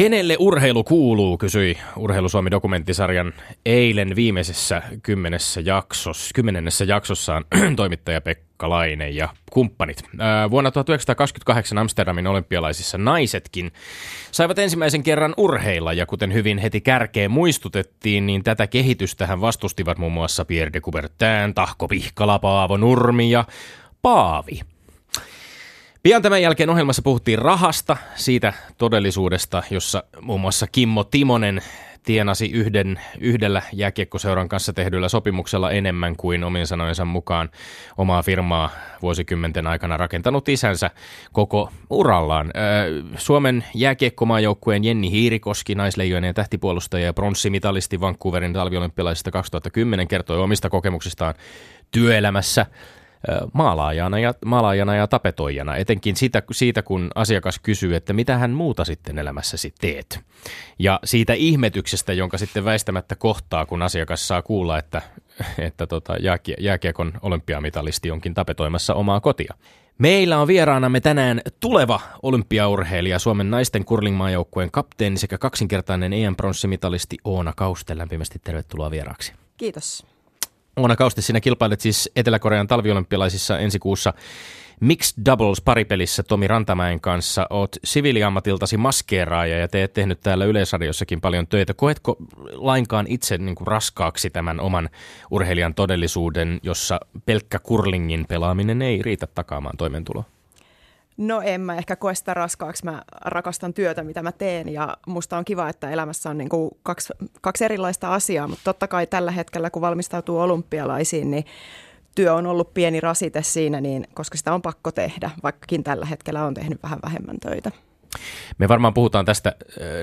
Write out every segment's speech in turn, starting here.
Kenelle urheilu kuuluu, kysyi Urheilu Suomi dokumenttisarjan eilen viimeisessä kymmenessä, jaksossa, kymmenennessä jaksossaan toimittaja Pekka Laine ja kumppanit. Vuonna 1928 Amsterdamin olympialaisissa naisetkin saivat ensimmäisen kerran urheilla ja kuten hyvin heti kärkeen muistutettiin, niin tätä kehitystähän vastustivat muun muassa Pierre de Coubertin, Tahko Pihkala, Paavo Nurmi ja Paavi. Pian tämän jälkeen ohjelmassa puhuttiin rahasta, siitä todellisuudesta, jossa muun muassa Kimmo Timonen tienasi yhden, yhdellä jääkiekkoseuran kanssa tehdyllä sopimuksella enemmän kuin omien sanojensa mukaan omaa firmaa vuosikymmenten aikana rakentanut isänsä koko urallaan. Suomen jääkiekkomaajoukkueen Jenni Hiirikoski, naisleijoinen tähtipuolustaja ja pronssimitalisti Vancouverin talviolympialaisista 2010 kertoi omista kokemuksistaan työelämässä – maalaajana ja, maalaajana ja tapetoijana, etenkin siitä, siitä, kun asiakas kysyy, että mitä hän muuta sitten elämässäsi teet. Ja siitä ihmetyksestä, jonka sitten väistämättä kohtaa, kun asiakas saa kuulla, että, että tota, jääkie, jääkiekon olympiamitalisti onkin tapetoimassa omaa kotia. Meillä on vieraanamme tänään tuleva olympiaurheilija, Suomen naisten kurlingmaajoukkueen kapteeni sekä kaksinkertainen EM-pronssimitalisti Oona Kauste. Lämpimästi tervetuloa vieraaksi. Kiitos. Oona Kauste, sinä kilpailet siis Etelä-Korean talviolympialaisissa ensi kuussa Mixed Doubles paripelissä Tomi Rantamäen kanssa. Oot siviiliammatiltasi maskeeraaja ja teet tehnyt täällä Yleisradiossakin paljon töitä. Koetko lainkaan itse niin kuin raskaaksi tämän oman urheilijan todellisuuden, jossa pelkkä kurlingin pelaaminen ei riitä takaamaan toimeentuloa? No en mä ehkä koe sitä raskaaksi. Mä rakastan työtä, mitä mä teen ja musta on kiva, että elämässä on niin kuin kaksi, kaksi erilaista asiaa, mutta totta kai tällä hetkellä, kun valmistautuu olympialaisiin, niin työ on ollut pieni rasite siinä, niin, koska sitä on pakko tehdä, vaikkakin tällä hetkellä on tehnyt vähän vähemmän töitä. Me varmaan puhutaan tästä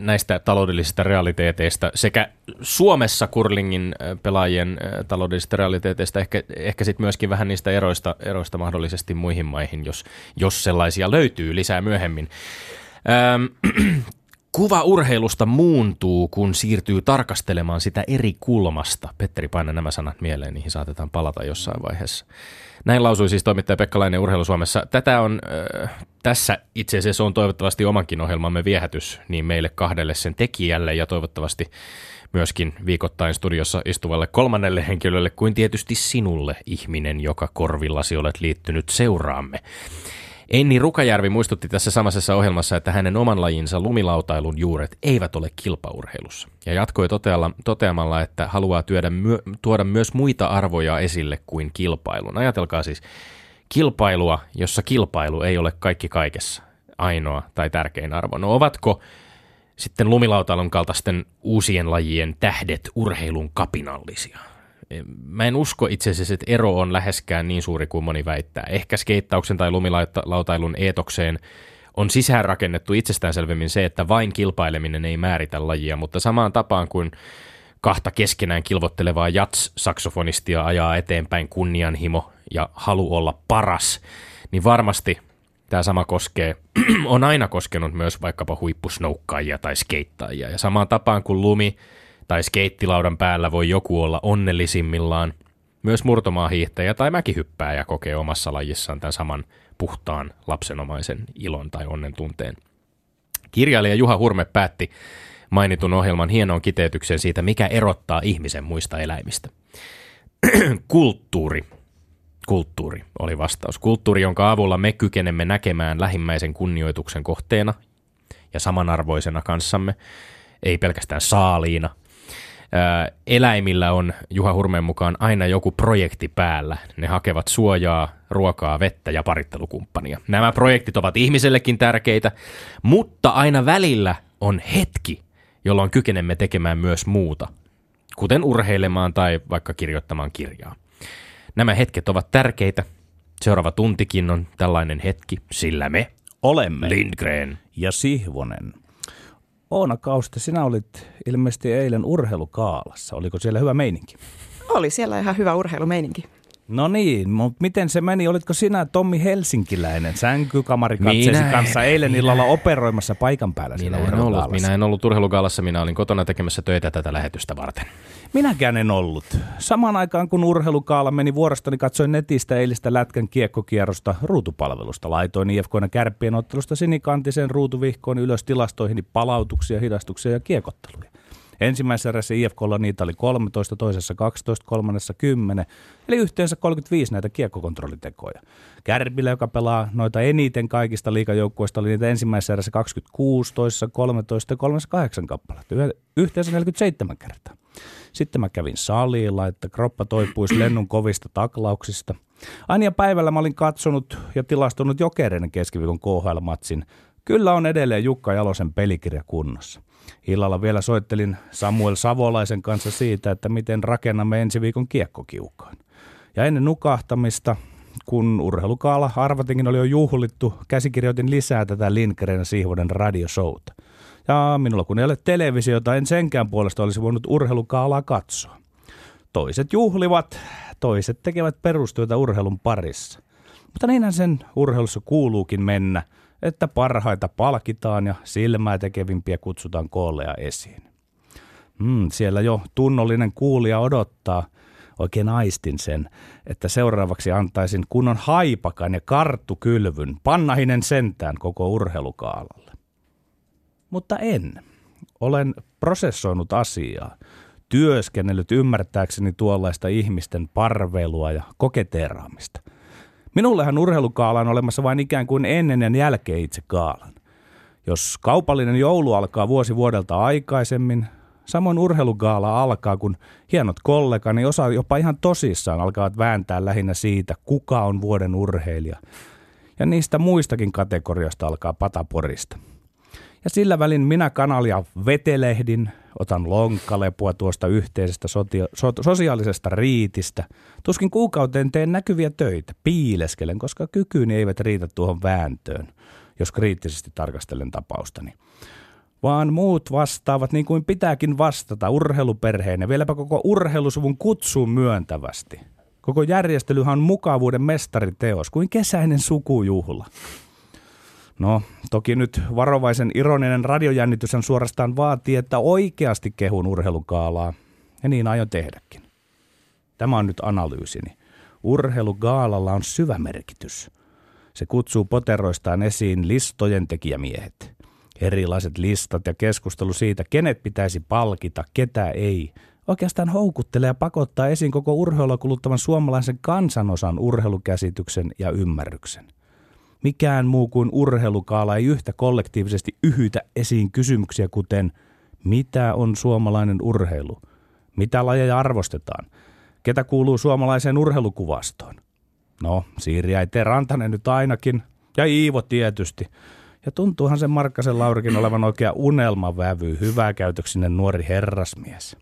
näistä taloudellisista realiteeteista sekä Suomessa kurlingin pelaajien taloudellisista realiteeteista, ehkä, ehkä sitten myöskin vähän niistä eroista, eroista mahdollisesti muihin maihin, jos, jos sellaisia löytyy lisää myöhemmin. Kuva urheilusta muuntuu, kun siirtyy tarkastelemaan sitä eri kulmasta. Petteri, paina nämä sanat mieleen, niihin saatetaan palata jossain vaiheessa. Näin lausui siis toimittaja Pekkalainen Urheilu Suomessa. Tätä on, äh, tässä itse asiassa on toivottavasti omankin ohjelmamme viehätys niin meille kahdelle sen tekijälle ja toivottavasti myöskin viikoittain studiossa istuvalle kolmannelle henkilölle kuin tietysti sinulle ihminen, joka korvillasi olet liittynyt seuraamme. Enni Rukajärvi muistutti tässä samassa ohjelmassa, että hänen oman lajinsa lumilautailun juuret eivät ole kilpaurheilussa. Ja jatkoi totealla, toteamalla, että haluaa työdä, myö, tuoda myös muita arvoja esille kuin kilpailun. Ajatelkaa siis kilpailua, jossa kilpailu ei ole kaikki kaikessa ainoa tai tärkein arvo. No ovatko sitten lumilautailun kaltaisten uusien lajien tähdet urheilun kapinallisia? Mä en usko itse asiassa, että ero on läheskään niin suuri kuin moni väittää. Ehkä skeittauksen tai lumilautailun eetokseen on sisäänrakennettu itsestäänselvemmin se, että vain kilpaileminen ei määritä lajia, mutta samaan tapaan kuin kahta keskenään kilvottelevaa jats-saksofonistia ajaa eteenpäin kunnianhimo ja halu olla paras, niin varmasti tämä sama koskee, on aina koskenut myös vaikkapa huippusnoukkaajia tai skeittaajia. Ja samaan tapaan kuin lumi tai skeittilaudan päällä voi joku olla onnellisimmillaan. Myös murtomaahiihtäjä tai mäkihyppääjä kokee omassa lajissaan tämän saman puhtaan lapsenomaisen ilon tai onnen tunteen. Kirjailija Juha Hurme päätti mainitun ohjelman hienoon kiteytykseen siitä, mikä erottaa ihmisen muista eläimistä. Kulttuuri. Kulttuuri oli vastaus. Kulttuuri, jonka avulla me kykenemme näkemään lähimmäisen kunnioituksen kohteena ja samanarvoisena kanssamme, ei pelkästään saaliina – eläimillä on Juha Hurmeen mukaan aina joku projekti päällä. Ne hakevat suojaa, ruokaa, vettä ja parittelukumppania. Nämä projektit ovat ihmisellekin tärkeitä, mutta aina välillä on hetki, jolloin kykenemme tekemään myös muuta, kuten urheilemaan tai vaikka kirjoittamaan kirjaa. Nämä hetket ovat tärkeitä. Seuraava tuntikin on tällainen hetki, sillä me olemme Lindgren ja Sihvonen. Oona Kauste, sinä olit ilmeisesti eilen urheilukaalassa. Oliko siellä hyvä meininki? Oli siellä ihan hyvä urheilumeininki. No niin, mutta miten se meni? Olitko sinä Tommi Helsinkiläinen sänkykamarikatseesi Minä- kanssa eilen illalla operoimassa paikan päällä Minä en, ollut, minä en ollut urheilugaalassa, minä olin kotona tekemässä töitä tätä lähetystä varten. Minäkään en ollut. Samaan aikaan kun urheilukaala meni vuorostani, katsoin netistä eilistä lätkän kiekkokierrosta ruutupalvelusta. Laitoin IFKna kärppien ottelusta sinikantiseen ruutuvihkoon ylös tilastoihin palautuksia, hidastuksia ja kiekotteluja. Ensimmäisessä erässä IFKlla niitä oli 13, toisessa 12, kolmannessa 10, eli yhteensä 35 näitä kiekkokontrollitekoja. Kärpillä, joka pelaa noita eniten kaikista liikajoukkueista, oli niitä ensimmäisessä erässä 26, toisessa 13 ja kolmessa 8 kappaletta, Yh- yhteensä 47 kertaa. Sitten mä kävin salilla, että kroppa toipuisi lennun kovista taklauksista. Aina päivällä mä olin katsonut ja tilastonut jokereiden keskiviikon KHL-matsin. Kyllä on edelleen Jukka Jalosen pelikirja kunnossa. Illalla vielä soittelin Samuel Savolaisen kanssa siitä, että miten rakennamme ensi viikon kiekkokiukaan. Ja ennen nukahtamista, kun urheilukaala arvatinkin oli jo juhlittu, käsikirjoitin lisää tätä Lindgren Sihvoden radioshowta. Ja minulla kun ei ole televisiota, en senkään puolesta olisi voinut urheilukaalaa katsoa. Toiset juhlivat, toiset tekevät perustyötä urheilun parissa. Mutta niinhän sen urheilussa kuuluukin mennä, että parhaita palkitaan ja silmää tekevimpiä kutsutaan koolle ja esiin. Mm, siellä jo tunnollinen kuulija odottaa. Oikein aistin sen, että seuraavaksi antaisin kunnon haipakan ja karttukylvyn, pannahinen sentään koko urheilukaalalle. Mutta en. Olen prosessoinut asiaa, työskennellyt ymmärtääkseni tuollaista ihmisten parveilua ja koketeraamista. Minullehan urheilukaala on olemassa vain ikään kuin ennen ja jälkeen itse kaalan. Jos kaupallinen joulu alkaa vuosi vuodelta aikaisemmin, samoin urheilugaala alkaa, kun hienot kollegani, osa jopa ihan tosissaan alkavat vääntää lähinnä siitä, kuka on vuoden urheilija. Ja niistä muistakin kategorioista alkaa pataporista. Ja sillä välin minä kanalia vetelehdin, otan lonkkalepua tuosta yhteisestä soti- so- sosiaalisesta riitistä. Tuskin kuukauteen teen näkyviä töitä, piileskelen, koska kykyni eivät riitä tuohon vääntöön, jos kriittisesti tarkastelen tapaustani. Vaan muut vastaavat niin kuin pitääkin vastata urheiluperheen ja vieläpä koko urheilusuvun kutsuun myöntävästi. Koko järjestelyhän on mukavuuden mestariteos kuin kesäinen sukujuhla. No, toki nyt varovaisen ironinen radiojännitys suorastaan vaatii, että oikeasti kehun urheilukaalaa, ja niin aion tehdäkin. Tämä on nyt analyysini. Urheilugaalalla on syvä merkitys. Se kutsuu poteroistaan esiin listojen tekijämiehet. Erilaiset listat ja keskustelu siitä, kenet pitäisi palkita, ketä ei, oikeastaan houkuttelee ja pakottaa esiin koko urheilua kuluttavan suomalaisen kansanosan urheilukäsityksen ja ymmärryksen. Mikään muu kuin urheilukaala ei yhtä kollektiivisesti yhytä esiin kysymyksiä kuten mitä on suomalainen urheilu, mitä lajeja arvostetaan, ketä kuuluu suomalaiseen urheilukuvastoon. No, Siiri ja Te Rantanen nyt ainakin, ja Iivo tietysti. Ja tuntuuhan sen Markkasen Laurikin olevan oikea unelmavävy, hyväkäytöksinen nuori herrasmies.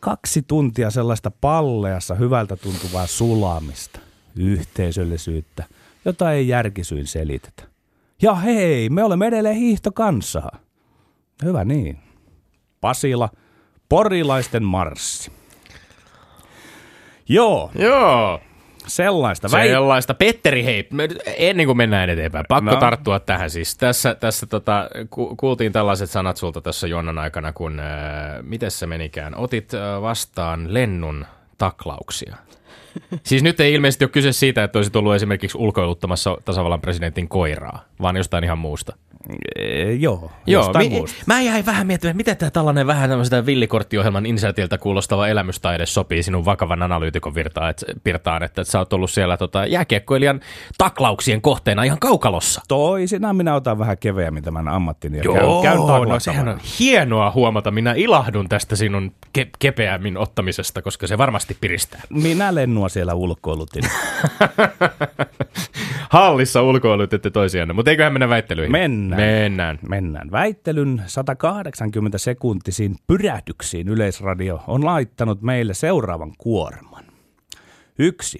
Kaksi tuntia sellaista palleassa hyvältä tuntuvaa sulamista, yhteisöllisyyttä, jota ei järkisyin selitetä. Ja hei, me olemme edelleen hiihtokansaa. Hyvä niin. Pasila, porilaisten marssi. Joo, Joo, sellaista. Väit- sellaista. Petteri, hei, me- ennen kuin mennään eteenpäin, pakko No. no. tarttua tähän siis. Tässä, tässä tota, ku, kuultiin tällaiset sanat sulta tässä Jonnan aikana, kun, äh, miten se menikään, otit äh, vastaan lennun taklauksia. Siis nyt ei ilmeisesti ole kyse siitä, että olisit ollut esimerkiksi ulkoiluttamassa tasavallan presidentin koiraa, vaan jostain ihan muusta. E, joo, Joo, mi- muusta. mä jäin vähän miettimään, miten tämä tällainen vähän tämmöistä villikorttiohjelman insertiltä kuulostava elämystaide sopii sinun vakavan analyytikon virtaan, et, pirtaan, että, että sä oot ollut siellä tota, jääkiekkoilijan taklauksien kohteena ihan kaukalossa. Toisinaan minä otan vähän keveämmin tämän ammattini ja käyn, käyn no sehän on hienoa huomata. Minä ilahdun tästä sinun ke- kepeämmin ottamisesta, koska se varmasti piristää. Minä lennua siellä ulkoilutin. Hallissa ulkoilutitte toisiaan, mutta eiköhän mennä väittelyihin. Mennään. Mennään. Mennään. Väittelyn 180 sekuntisiin pyrähdyksiin Yleisradio on laittanut meille seuraavan kuorman. Yksi.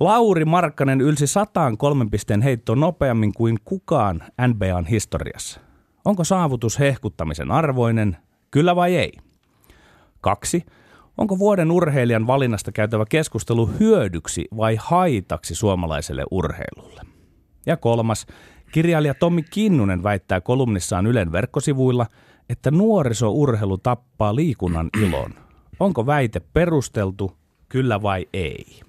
Lauri Markkanen ylsi sataan kolmen pisteen heittoon nopeammin kuin kukaan NBAn historiassa. Onko saavutus hehkuttamisen arvoinen? Kyllä vai ei? Kaksi. Onko vuoden urheilijan valinnasta käytävä keskustelu hyödyksi vai haitaksi suomalaiselle urheilulle? Ja kolmas, kirjailija Tommi Kinnunen väittää kolumnissaan Ylen verkkosivuilla, että nuorisourheilu tappaa liikunnan ilon. Onko väite perusteltu, kyllä vai ei?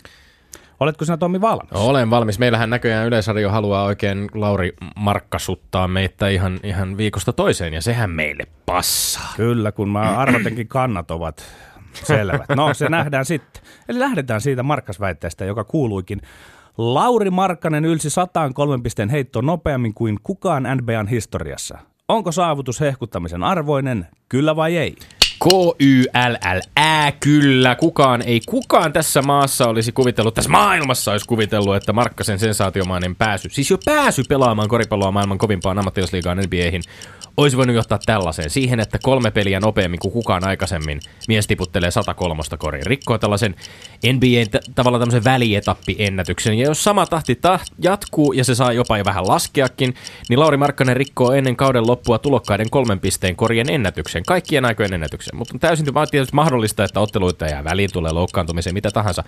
Oletko sinä Tommi valmis? Olen valmis. Meillähän näköjään Yleisradio haluaa oikein Lauri markkasuttaa meitä ihan, ihan viikosta toiseen ja sehän meille passaa. Kyllä, kun mä arvatenkin kannat ovat selvät. No se nähdään sitten. Eli lähdetään siitä markkasväitteestä, joka kuuluikin. Lauri Markkanen ylsi 103 pisteen heittoon nopeammin kuin kukaan NBAn historiassa. Onko saavutus hehkuttamisen arvoinen, kyllä vai ei? K-Y-L-L-Ä, kyllä. Kukaan, ei kukaan tässä maassa olisi kuvitellut, tässä maailmassa olisi kuvitellut, että Markkasen sensaatiomainen pääsy, siis jo pääsy pelaamaan koripalloa maailman kovimpaan ammattilaisliigaan NBAihin, olisi voinut johtaa tällaiseen. Siihen, että kolme peliä nopeammin kuin kukaan aikaisemmin mies tiputtelee 103 koriin. Rikkoo tällaisen NBA t- tavallaan tämmöisen välietappiennätyksen. Ja jos sama tahti ta- jatkuu ja se saa jopa jo vähän laskeakin, niin Lauri Markkanen rikkoo ennen kauden loppua tulokkaiden kolmen pisteen korien ennätyksen. Kaikkien aikojen ennätyksen. Mutta täysin tietysti mahdollista, että otteluita jää väliin, tulee loukkaantumiseen, mitä tahansa.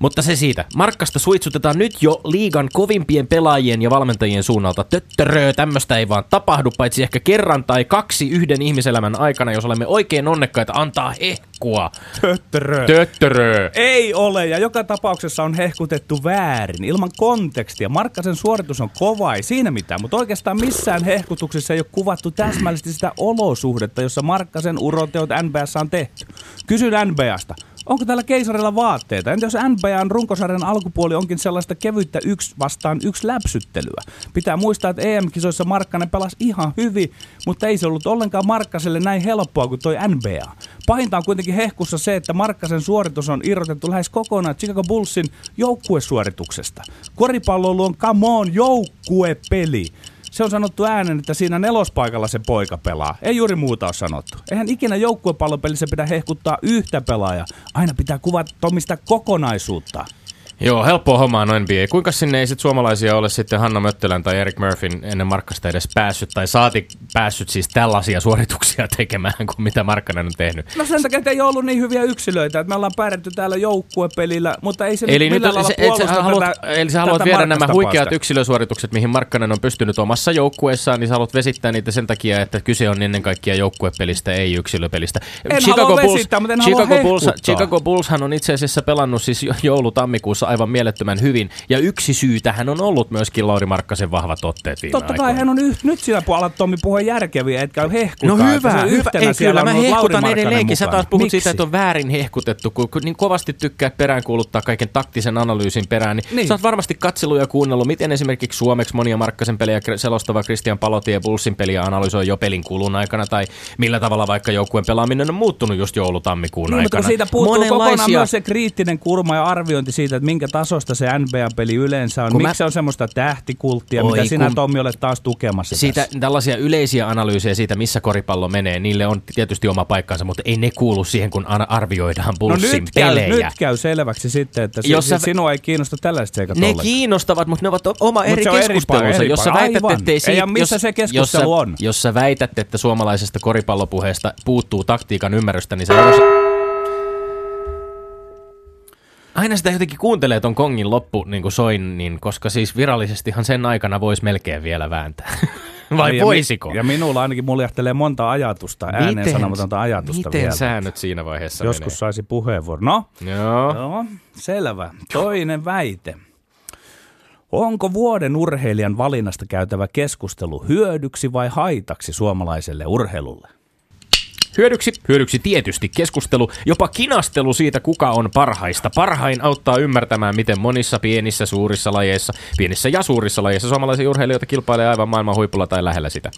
Mutta se siitä. Markkasta suitsutetaan nyt jo liigan kovimpien pelaajien ja valmentajien suunnalta. Töttörö, tämmöistä ei vaan tapahdu, paitsi ehkä kerran tai kaksi yhden ihmiselämän aikana, jos olemme oikein onnekkaita antaa hehkua. Töttörö. Töttörö. Ei ole, ja joka tapauksessa on hehkutettu väärin, ilman kontekstia. Markkasen suoritus on kova, ei siinä mitään, mutta oikeastaan missään hehkutuksessa ei ole kuvattu täsmällisesti sitä olosuhdetta, jossa Markkasen uroteot NBAssa on tehty. Kysyn NBAsta. Onko tällä keisarilla vaatteita? Entä jos NBAn runkosarjan alkupuoli onkin sellaista kevyttä yksi vastaan yksi läpsyttelyä? Pitää muistaa, että EM-kisoissa Markkanen pelasi ihan hyvin, mutta ei se ollut ollenkaan Markkaselle näin helppoa kuin toi NBA. Pahinta on kuitenkin hehkussa se, että Markkasen suoritus on irrotettu lähes kokonaan Chicago Bullsin joukkuesuorituksesta. Koripalloilu on come on joukkuepeli. Se on sanottu äänen, että siinä nelospaikalla se poika pelaa. Ei juuri muuta ole sanottu. Eihän ikinä joukkuepallopelissä pidä hehkuttaa yhtä pelaajaa. Aina pitää kuvata Tomista kokonaisuutta. Joo, helppoa hommaa noin NBA. Kuinka sinne ei sit suomalaisia ole sitten Hanna Möttölän tai Erik Murphyn ennen Markkasta edes päässyt, tai saati päässyt siis tällaisia suorituksia tekemään kuin mitä Markkanen on tehnyt? No sen takia, että ei ollut niin hyviä yksilöitä, että me ollaan pärjätty täällä joukkuepelillä, mutta ei se Eli nyt nyt millään se, et, sä haluat, tätä, eli sä haluat viedä nämä huikeat yksilösuoritukset, mihin Markkanen on pystynyt omassa joukkueessaan, niin sä haluat vesittää niitä sen takia, että kyse on ennen kaikkea joukkuepelistä, ei yksilöpelistä. En halua vesittää, mutta en halua Chicago, Bulls, hehkuttaa. Chicago Bullshan on itse asiassa pelannut siis jo- joulu-tammikuussa aivan mielettömän hyvin, ja yksi syy tähän on ollut myöskin Lauri Markkasen vahvat otteet viime Totta kai aikoina. hän on yht, nyt sinä alat Tommi puhua järkeviä, etkä hehkuta. No että hyvä, hyvä. yhtenä Ei, kyllä, mä hehkutan edelleenkin. Sä taas puhut Miksi? siitä, että on väärin hehkutettu, kun, niin kovasti tykkää peräänkuuluttaa kaiken taktisen analyysin perään, niin, Niin. sä oot varmasti katsellut ja kuunnellut, miten esimerkiksi suomeksi monia Markkasen pelejä selostava Christian Palotie Bullsin peliä analysoi jo pelin kulun aikana, tai millä tavalla vaikka joukkueen pelaaminen on muuttunut just joulu-tammikuun Niin, mutta aikana. kun siitä puuttuu kokonaan Monenlaisia- myös se kriittinen kurma ja arviointi siitä, että minkä tasosta se NBA-peli yleensä on. Kun Miksi mä- se on semmoista tähtikulttia, Oi, mitä sinä kun- Tommi olet taas tukemassa Siitä, tässä. tällaisia yleisiä analyysejä siitä, missä koripallo menee, niille on tietysti oma paikkansa, mutta ei ne kuulu siihen, kun arvioidaan No Bullsin nyt käy, pelejä. nyt käy selväksi sitten, että Jos sä- sinua ei kiinnosta tällaiset seikat Ne ollenkaan. kiinnostavat, mutta ne ovat oma eri se on eri keskustelunsa. paikka, eri jos sä väität, ettei Ei, siitä, ja missä jos, se keskustelu jos sä, on? Jos sä väität, että suomalaisesta koripallopuheesta puuttuu taktiikan ymmärrystä, niin sä osa... Aina sitä jotenkin kuuntelee ton kongin loppu niin kuin soin, niin, koska siis virallisestihan sen aikana voisi melkein vielä vääntää. Vai ja, voisiko? Ja minulla ainakin muljahtelee monta ajatusta, ääneen sanomatonta ajatusta miten vielä. sä nyt siinä vaiheessa Joskus saisi puheenvuoron. No, menee? Joo. Joo, selvä. Toinen väite. Onko vuoden urheilijan valinnasta käytävä keskustelu hyödyksi vai haitaksi suomalaiselle urheilulle? Hyödyksi, hyödyksi tietysti keskustelu, jopa kinastelu siitä, kuka on parhaista. Parhain auttaa ymmärtämään, miten monissa pienissä suurissa lajeissa, pienissä ja suurissa lajeissa suomalaisia urheilijoita kilpailee aivan maailman huipulla tai lähellä sitä.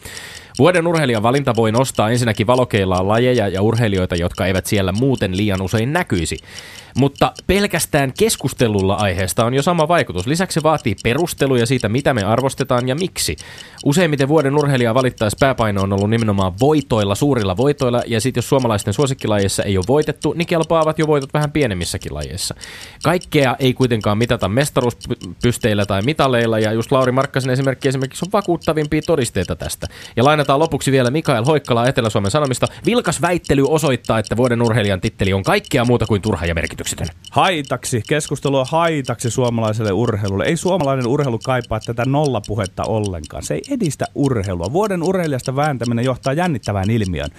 Vuoden urheilijan valinta voi nostaa ensinnäkin valokeillaan lajeja ja urheilijoita, jotka eivät siellä muuten liian usein näkyisi. Mutta pelkästään keskustelulla aiheesta on jo sama vaikutus. Lisäksi se vaatii perusteluja siitä, mitä me arvostetaan ja miksi. Useimmiten vuoden urheilijaa valittaessa pääpaino on ollut nimenomaan voitoilla, suurilla voitoilla, ja sitten jos suomalaisten suosikkilajeissa ei ole voitettu, niin kelpaavat jo voitot vähän pienemmissäkin lajeissa. Kaikkea ei kuitenkaan mitata mestaruuspysteillä tai mitaleilla, ja just Lauri Markkasen esimerkki esimerkiksi on vakuuttavimpia todisteita tästä. Ja lainataan lopuksi vielä Mikael Hoikkala Etelä-Suomen Sanomista. Vilkas väittely osoittaa, että vuoden urheilijan titteli on kaikkea muuta kuin turha ja merkityksetön. Haitaksi, keskustelu on haitaksi suomalaiselle urheilulle. Ei suomalainen urheilu kaipaa tätä nollapuhetta ollenkaan. Se ei edistä urheilua. Vuoden urheilijasta vääntäminen johtaa jännittävään ilmiöön.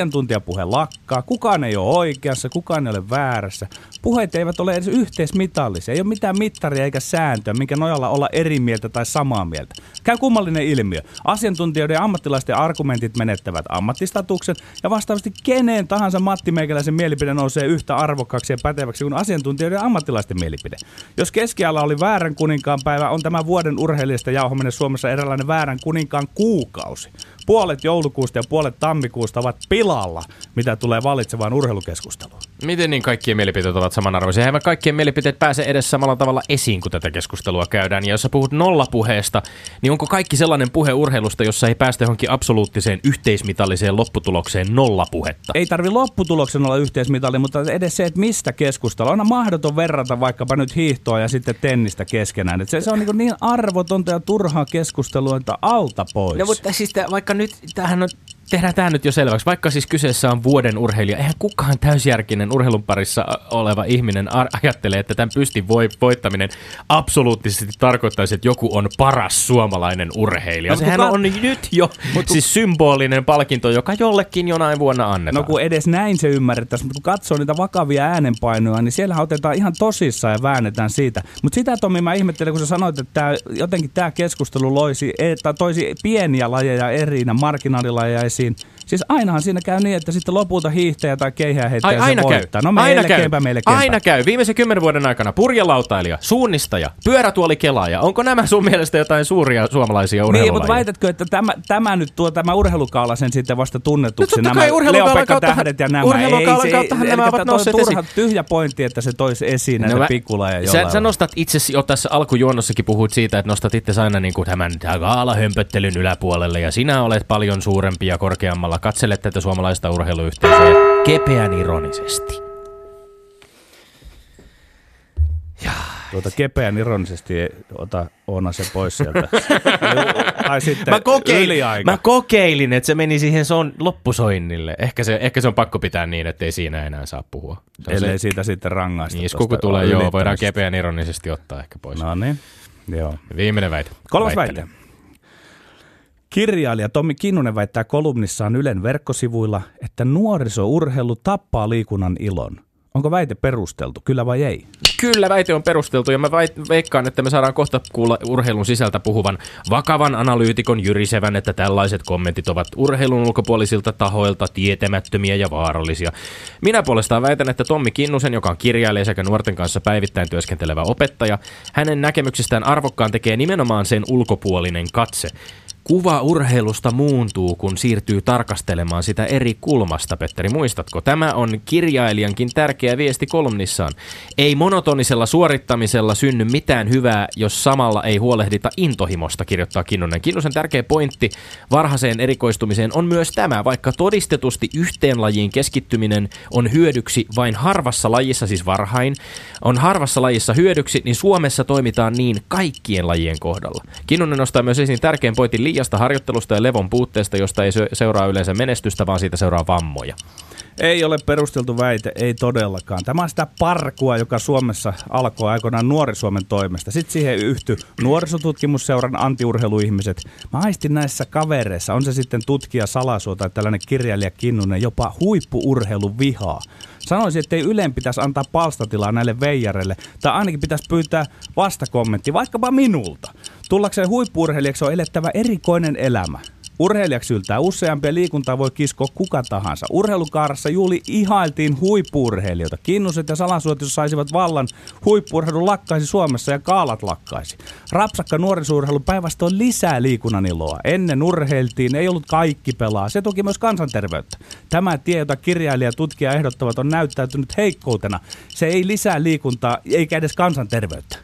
Asiantuntijapuhe lakkaa, kukaan ei ole oikeassa, kukaan ei ole väärässä. Puheet eivät ole edes yhteismitallisia. Ei ole mitään mittaria eikä sääntöä, minkä nojalla olla eri mieltä tai samaa mieltä. Käy kummallinen ilmiö. Asiantuntijoiden ja ammattilaisten argumentit menettävät ammattistatuksen ja vastaavasti kenen tahansa Matti Meikäläisen mielipide nousee yhtä arvokkaaksi ja päteväksi kuin asiantuntijoiden ja ammattilaisten mielipide. Jos keskiala oli väärän kuninkaan päivä, on tämä vuoden urheilijasta jauhominen Suomessa eräänlainen väärän kuninkaan kuukausi. Puolet joulukuusta ja puolet tammikuusta ovat pilalla, mitä tulee valitsevaan urheilukeskusteluun. Miten niin kaikkien mielipiteet ovat samanarvoisia? Eivät kaikkien mielipiteet pääse edes samalla tavalla esiin, kun tätä keskustelua käydään. Ja jos sä puhut nollapuheesta, niin onko kaikki sellainen puhe urheilusta, jossa ei päästä johonkin absoluuttiseen yhteismitalliseen lopputulokseen nollapuhetta? Ei tarvi lopputuloksen olla yhteismitalli, mutta edes se, että mistä keskustella. On mahdoton verrata vaikkapa nyt hiihtoa ja sitten tennistä keskenään. Et se, se on niin, niin arvotonta ja turhaa keskustelua, että alta pois. No mutta siis vaikka nyt, tämähän on tehdään tämä nyt jo selväksi. Vaikka siis kyseessä on vuoden urheilija, eihän kukaan täysjärkinen urheilun parissa oleva ihminen ar- ajattelee, että tämän pystin voi- voittaminen absoluuttisesti tarkoittaisi, että joku on paras suomalainen urheilija. No, Sehän kuka... on nyt jo Mut, siis symbolinen palkinto, joka jollekin jonain vuonna annetaan. No kun edes näin se ymmärrettäisiin, mutta kun katsoo niitä vakavia äänenpainoja, niin siellä otetaan ihan tosissaan ja väännetään siitä. Mutta sitä Tomi mä ihmettelen, kun sä sanoit, että tää, jotenkin tämä keskustelu loisi, että toisi pieniä lajeja erinä, marginaalilajeja esiin. In. Siis ainahan siinä käy niin, että sitten lopulta hiihtäjä tai keihää heittää Ai, aina se voittaa. No aina käy. melkeinpä. Aina käy. Viimeisen kymmenen vuoden aikana purjelautailija, suunnistaja, pyörätuolikelaaja. Onko nämä sun mielestä jotain suuria suomalaisia urheilulajia? Niin, mutta väitätkö, että tämä, tämä nyt tuo tämä urheilukaala sen sitten vasta tunnetuksi? No, nämä Leo-Pekka Tähdet ja nämä. Urheilukaalan ei, kauttahan nämä ovat nousseet turha, tyhjä pointti, että se toisi esiin näitä no, pikkulajeja. Sä, sä, nostat itse jo tässä alkujuonnossakin puhuit siitä, että nostat itse aina niin kuin tämän gaalahömpöttelyn yläpuolelle ja sinä olet paljon suurempi ja korkeammalla. Katselet tätä suomalaista urheiluyhteisöä kepeän ironisesti. Ja. Tuota kepeän ironisesti ota Oona se pois sieltä. tai sitten mä kokeilin, mä kokeilin, että se meni siihen son loppusoinnille. Ehkä se, ehkä se on pakko pitää niin, että ei siinä enää saa puhua. Se Ellei se... siitä sitten rangaista. Niin, kun tulee, joo, voidaan kepeän ironisesti ottaa ehkä pois. No niin, joo. Viimeinen väite. Kolmas väite. Kirjailija Tommi Kinnunen väittää kolumnissaan Ylen verkkosivuilla, että nuorisourheilu tappaa liikunnan ilon. Onko väite perusteltu, kyllä vai ei? Kyllä, väite on perusteltu ja mä veikkaan, että me saadaan kohta kuulla urheilun sisältä puhuvan vakavan analyytikon jyrisevän, että tällaiset kommentit ovat urheilun ulkopuolisilta tahoilta tietämättömiä ja vaarallisia. Minä puolestaan väitän, että Tommi Kinnusen, joka on kirjailija sekä nuorten kanssa päivittäin työskentelevä opettaja, hänen näkemyksestään arvokkaan tekee nimenomaan sen ulkopuolinen katse. Kuva urheilusta muuntuu, kun siirtyy tarkastelemaan sitä eri kulmasta, Petteri. Muistatko? Tämä on kirjailijankin tärkeä viesti kolumnissaan. Ei monotonisella suorittamisella synny mitään hyvää, jos samalla ei huolehdita intohimosta, kirjoittaa Kinnunen. Kinnusen tärkeä pointti varhaiseen erikoistumiseen on myös tämä, vaikka todistetusti yhteen lajiin keskittyminen on hyödyksi vain harvassa lajissa, siis varhain, on harvassa lajissa hyödyksi, niin Suomessa toimitaan niin kaikkien lajien kohdalla. Kinnunen nostaa myös esiin tärkeän pointin liiasta harjoittelusta ja levon puutteesta, josta ei seuraa yleensä menestystä, vaan siitä seuraa vammoja. Ei ole perusteltu väite, ei todellakaan. Tämä on sitä parkua, joka Suomessa alkoi aikoinaan Nuori-Suomen toimesta. Sitten siihen yhtyi nuorisotutkimusseuran antiurheiluihmiset. Mä aistin näissä kavereissa, on se sitten tutkija Salasuo tai tällainen kirjailija Kinnunen, jopa huippuurheilu vihaa. Sanoisin, että ei Ylen pitäisi antaa palstatilaa näille veijareille, tai ainakin pitäisi pyytää vastakommentti, vaikkapa minulta. Tullakseen huippuurheilijaksi on elettävä erikoinen elämä. Urheilijaksi yltää useampia liikuntaa voi kiskoa kuka tahansa. Urheilukaarassa juuli ihailtiin huippuurheilijoita. Kinnuset ja salasuot, saisivat vallan, huippuurheilu lakkaisi Suomessa ja kaalat lakkaisi. Rapsakka nuorisurheilu päinvastoin lisää liikunnan iloa. Ennen urheiltiin, ei ollut kaikki pelaa. Se toki myös kansanterveyttä. Tämä tie, jota kirjailija ja tutkija ehdottavat, on näyttäytynyt heikkoutena. Se ei lisää liikuntaa eikä edes kansanterveyttä.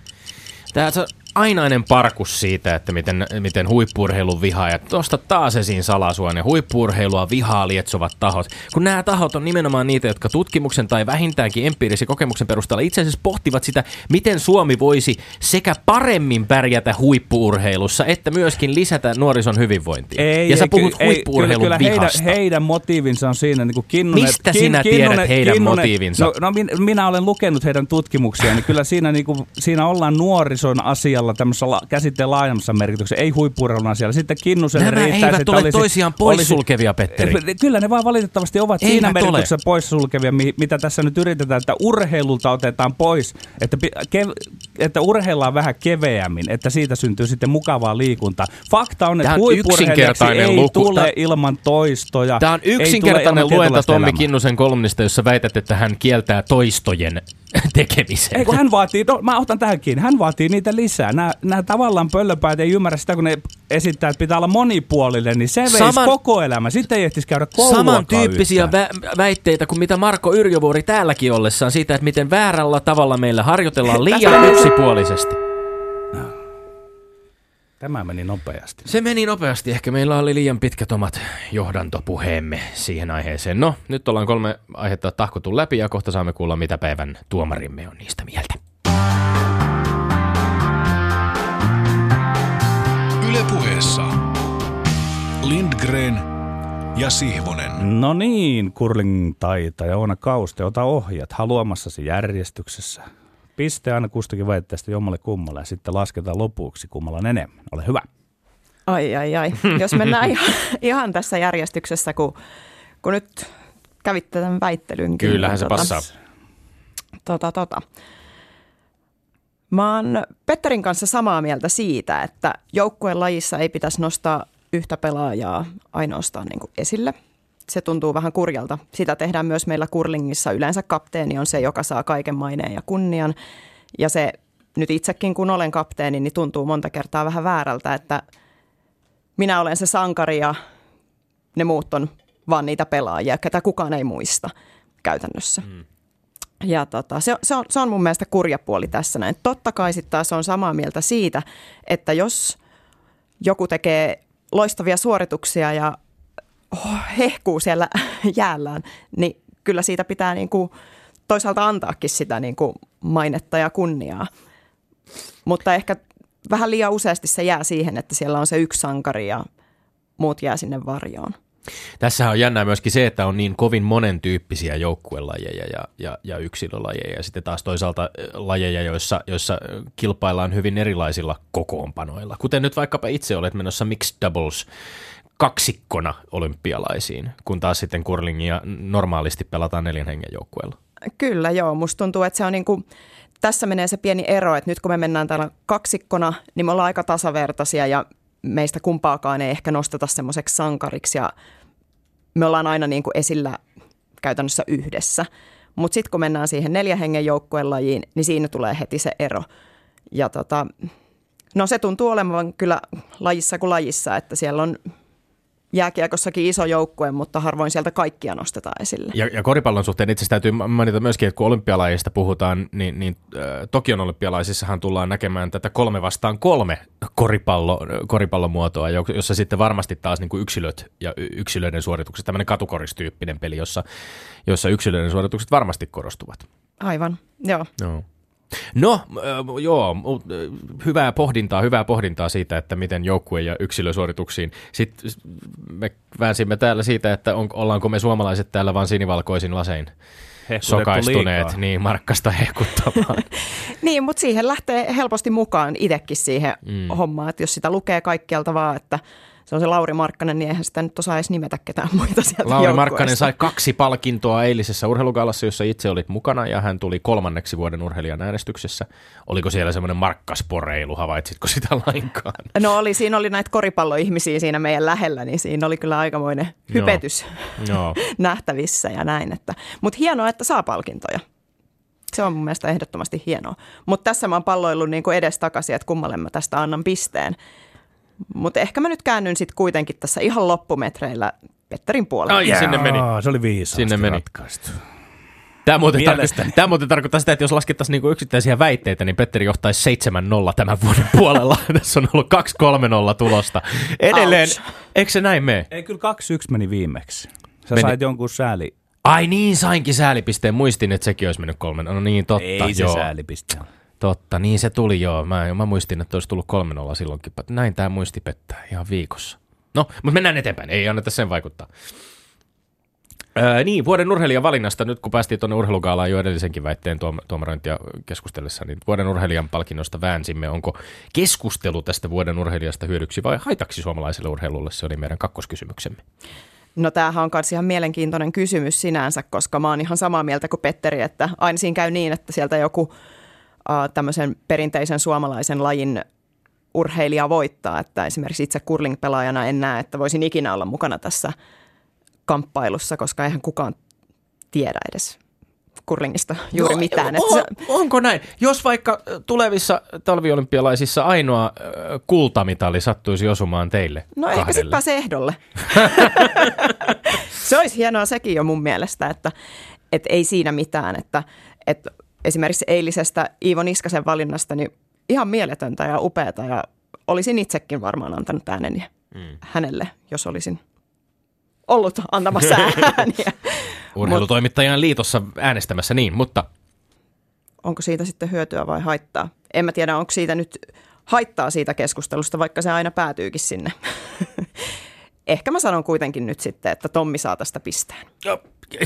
Tämä ainainen parkus siitä, että miten, miten huippurheilun vihaajat, tuosta taas esiin salasuone, huippurheilua vihaa lietsovat tahot. Kun nämä tahot on nimenomaan niitä, jotka tutkimuksen tai vähintäänkin empiirisen kokemuksen perusteella itse asiassa pohtivat sitä, miten Suomi voisi sekä paremmin pärjätä huippuurheilussa, että myöskin lisätä nuorison hyvinvointia. Ei, ja sä ei, puhut ei, huippuurheilun kyllä, kyllä vihasta. Heidän, heidän motiivinsa on siinä niin kuin Kinnunen. Mistä sinä tiedät heidän motiivinsa? No, no min, minä olen lukenut heidän tutkimuksia, niin kyllä siinä, niin kuin, siinä ollaan nuorison asialla tämmöisessä la, käsitteen laajemmassa merkityksessä, ei huippuurheilun asialla. Sitten Kinnusen Nämä riittäisi, eivät ole olisi, toisiaan poissulkevia, Petteri. Kyllä ne vaan valitettavasti ovat Eivät siinä ole. merkityksessä poissulkevia, mi- mitä tässä nyt yritetään, että urheilulta otetaan pois, että, kev- että urheillaan vähän keveämmin, että siitä syntyy sitten mukavaa liikuntaa. Fakta on, että Tämä yksinkertainen ei luku. tule Tää- ilman toistoja. Tämä on yksinkertainen luenta Tommi elämää. Kinnusen kolumnista, jossa väität, että hän kieltää toistojen tekemisen. Ei kun hän vaatii, no, mä otan tähän kiinni, hän vaatii niitä lisää. Nämä, nämä tavallaan pöllöpäät ei ymmärrä sitä, kun ne esittää, että pitää olla monipuolinen, niin se veisi Saman- koko elämä. Sitten ei ehtisi käydä kouluakaan Samantyyppisiä vä- väitteitä kuin mitä Marko Yrjövuori täälläkin ollessaan siitä, että miten väärällä tavalla meillä harjoitellaan liian yksipuolisesti. Tämä meni nopeasti. Se meni nopeasti. Ehkä meillä oli liian pitkät omat johdantopuheemme siihen aiheeseen. No, nyt ollaan kolme aihetta tahkottu läpi ja kohta saamme kuulla, mitä päivän tuomarimme on niistä mieltä. Yle puheessa. Lindgren ja Sihvonen. No niin, curling-taitaja Oona Kauste, ota ohjat haluamassasi järjestyksessä. Piste aina kustakin väitteestä jommalle kummalle ja sitten lasketaan lopuksi kummalla on enemmän. Ole hyvä. Ai, ai, ai. Jos mennään ihan, ihan tässä järjestyksessä, kun, kun nyt kävitte tämän väittelynkin. Kyllähän niin se passaa. Tota, tota. Mä oon Petterin kanssa samaa mieltä siitä, että joukkueen lajissa ei pitäisi nostaa yhtä pelaajaa ainoastaan niin kuin esille. Se tuntuu vähän kurjalta. Sitä tehdään myös meillä kurlingissa. Yleensä kapteeni on se, joka saa kaiken maineen ja kunnian. Ja se nyt itsekin, kun olen kapteeni, niin tuntuu monta kertaa vähän väärältä, että minä olen se sankari ja ne muut on vaan niitä pelaajia, ketä kukaan ei muista käytännössä. Mm. Ja tota, se, se, on, se on mun mielestä kurja puoli tässä näin. Totta kai sitten taas on samaa mieltä siitä, että jos joku tekee loistavia suorituksia ja hehkuu siellä jäällään, niin kyllä siitä pitää niin kuin toisaalta antaakin sitä niin kuin mainetta ja kunniaa. Mutta ehkä vähän liian useasti se jää siihen, että siellä on se yksi sankari ja muut jää sinne varjoon. Tässä on jännää myöskin se, että on niin kovin monentyyppisiä joukkuelajeja ja, ja, ja yksilölajeja ja sitten taas toisaalta lajeja, joissa, joissa kilpaillaan hyvin erilaisilla kokoonpanoilla. Kuten nyt vaikkapa itse olet menossa mixed doubles kaksikkona olympialaisiin, kun taas sitten curlingia normaalisti pelataan neljän hengen joukkueella. Kyllä joo, musta tuntuu, että se on niin kuin, tässä menee se pieni ero, että nyt kun me mennään täällä kaksikkona, niin me ollaan aika tasavertaisia ja meistä kumpaakaan ei ehkä nosteta semmoiseksi sankariksi ja me ollaan aina niin kuin esillä käytännössä yhdessä. Mutta sitten kun mennään siihen neljän hengen joukkueen lajiin, niin siinä tulee heti se ero. Ja tota, no se tuntuu olevan kyllä lajissa kuin lajissa, että siellä on jääkiekossakin iso joukkue, mutta harvoin sieltä kaikkia nostetaan esille. Ja, ja koripallon suhteen itse asiassa täytyy mainita myöskin, että kun olympialajeista puhutaan, niin, niin äh, Tokion olympialaisissahan tullaan näkemään tätä kolme vastaan kolme koripallo, koripallomuotoa, jo- jossa sitten varmasti taas niin kuin yksilöt ja yksilöiden suoritukset, tämmöinen katukoristyyppinen peli, jossa, jossa yksilöiden suoritukset varmasti korostuvat. Aivan, joo. Joo. No, äh, joo, äh, hyvää pohdintaa, hyvää pohdintaa siitä, että miten joukkue- ja yksilösuorituksiin. Sitten me väänsimme täällä siitä, että on, ollaanko me suomalaiset täällä vaan sinivalkoisin lasein Hehkutettu sokaistuneet liikaa. niin Markkasta hehkuttamaan. Niin, mutta siihen lähtee helposti mukaan itsekin siihen mm. hommaan, että jos sitä lukee kaikkialta vaan, että se on se Lauri Markkanen, niin eihän sitä nyt osaa edes nimetä ketään muita sieltä Lauri. Markkanen sai kaksi palkintoa eilisessä urheilugaalassa, jossa itse olit mukana ja hän tuli kolmanneksi vuoden urheilijan äänestyksessä. Oliko siellä semmoinen markkasporeilu, havaitsitko sitä lainkaan? No oli, siinä oli näitä koripalloihmisiä siinä meidän lähellä, niin siinä oli kyllä aikamoinen hypetys Joo. nähtävissä ja näin. Että. Mutta hienoa, että saa palkintoja. Se on mun mielestä ehdottomasti hienoa. Mutta tässä mä oon palloillut niin edes takaisin, että kummalle mä tästä annan pisteen. Mutta ehkä mä nyt käännyn sitten kuitenkin tässä ihan loppumetreillä Petterin puolelle. Ai, sinne meni. Jaa, Se oli viisaasti Sinne meni. ratkaistu. Tämä muuten, Mielestäni. tarko- tämä muuten tarkoittaa sitä, että jos laskettaisiin niinku yksittäisiä väitteitä, niin Petteri johtaisi 7-0 tämän vuoden puolella. Tässä on ollut 2-3-0 tulosta. Edelleen, Ouch. eikö se näin mene? Ei, kyllä 2-1 meni viimeksi. Sä Meni. sait jonkun sääli. Ai niin, sainkin säälipisteen. Muistin, että sekin olisi mennyt kolmen. No niin, totta. Ei se joo. säälipiste. Totta, niin se tuli joo. Mä, mä muistin, että olisi tullut 3-0 silloinkin. Näin tämä muisti pettää ihan viikossa. No, mutta mennään eteenpäin. Ei anneta sen vaikuttaa. Öö, niin, vuoden urheilijan valinnasta, nyt kun päästiin tuonne urheilugaalaan jo edellisenkin väitteen tuom- tuomarointia keskustellessa, niin vuoden urheilijan palkinnosta väänsimme. Onko keskustelu tästä vuoden urheilijasta hyödyksi vai haitaksi suomalaiselle urheilulle? Se oli meidän kakkoskysymyksemme. No tämähän on myös ihan mielenkiintoinen kysymys sinänsä, koska mä oon ihan samaa mieltä kuin Petteri, että aina siinä käy niin, että sieltä joku tämmöisen perinteisen suomalaisen lajin urheilija voittaa. Että esimerkiksi itse curling-pelaajana en näe, että voisin ikinä olla mukana tässä kamppailussa, koska eihän kukaan tiedä edes curlingista juuri No, mitään. On, Että se, onko näin? Jos vaikka tulevissa talviolympialaisissa ainoa kultamitali sattuisi osumaan teille no ehkä kahdelle. sitten pääsee ehdolle. se olisi hienoa sekin jo mun mielestä, että, että ei siinä mitään. Että, että esimerkiksi eilisestä Iivo Niskasen valinnasta niin ihan mieletöntä ja upeata ja olisin itsekin varmaan antanut ääneni mm. hänelle, jos olisin ollut antamassa ääniä. Urheilutoimittajan liitossa äänestämässä niin, mutta Onko siitä sitten hyötyä vai haittaa? En mä tiedä, onko siitä nyt haittaa siitä keskustelusta, vaikka se aina päätyykin sinne. Ehkä mä sanon kuitenkin nyt sitten, että Tommi saa tästä pisteen. No,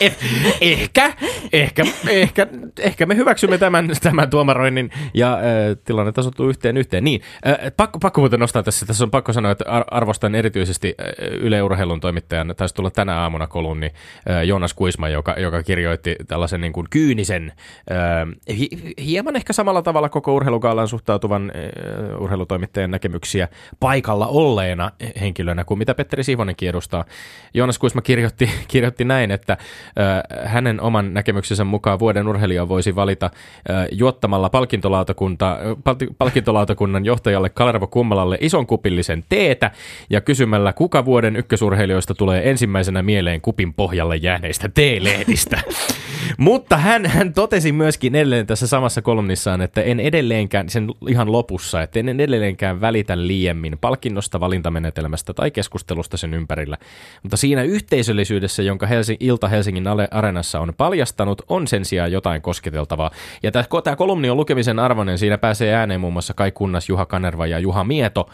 eh- ehkä, ehkä, ehkä, ehkä me hyväksymme tämän, tämän tuomaroinnin ja äh, tilanne tasoittuu yhteen yhteen. Niin, äh, pakko, pakko muuten nostaa tässä, tässä on pakko sanoa, että ar- arvostan erityisesti Yle Urheilun toimittajan, taisi tulla tänä aamuna kolumni äh, Joonas Kuisma, joka, joka kirjoitti tällaisen niin kuin kyynisen, äh, hi, hieman ehkä samalla tavalla koko urheilukaalaan suhtautuvan äh, urheilutoimittajan näkemyksiä paikalla olleena henkilönä kuin mitä Petteri Sihvonenkin edustaa. Joonas Kuisma kirjoitti, kirjoitti näin, että äh, hänen oman näkemyksensä mukaan vuoden urheilija voisi valita äh, juottamalla palkintolautakunta, palti, palkintolautakunnan johtajalle Kalervo Kummalalle ison kupillisen teetä ja kysymällä, kuka vuoden ykkösurheilijoista tulee ensimmäisenä mieleen kupin pohjalle jääneistä teelehdistä. Mutta hän, hän totesi myöskin edelleen tässä samassa kolumnissaan, että en edelleenkään, sen ihan lopussa, että en edelleenkään välitä liiemmin palkinnosta, valintamenetelmästä tai keskustelusta sen ympärillä. Mutta siinä yhteisöllisyydessä, jonka Helsi, Ilta Helsingin Areenassa on paljastanut, on sen sijaan jotain kosketeltavaa. Ja tämä, tämä kolumni on lukemisen arvoinen, siinä pääsee ääneen muun muassa Kai Kunnas, Juha Kanerva ja Juha Mieto.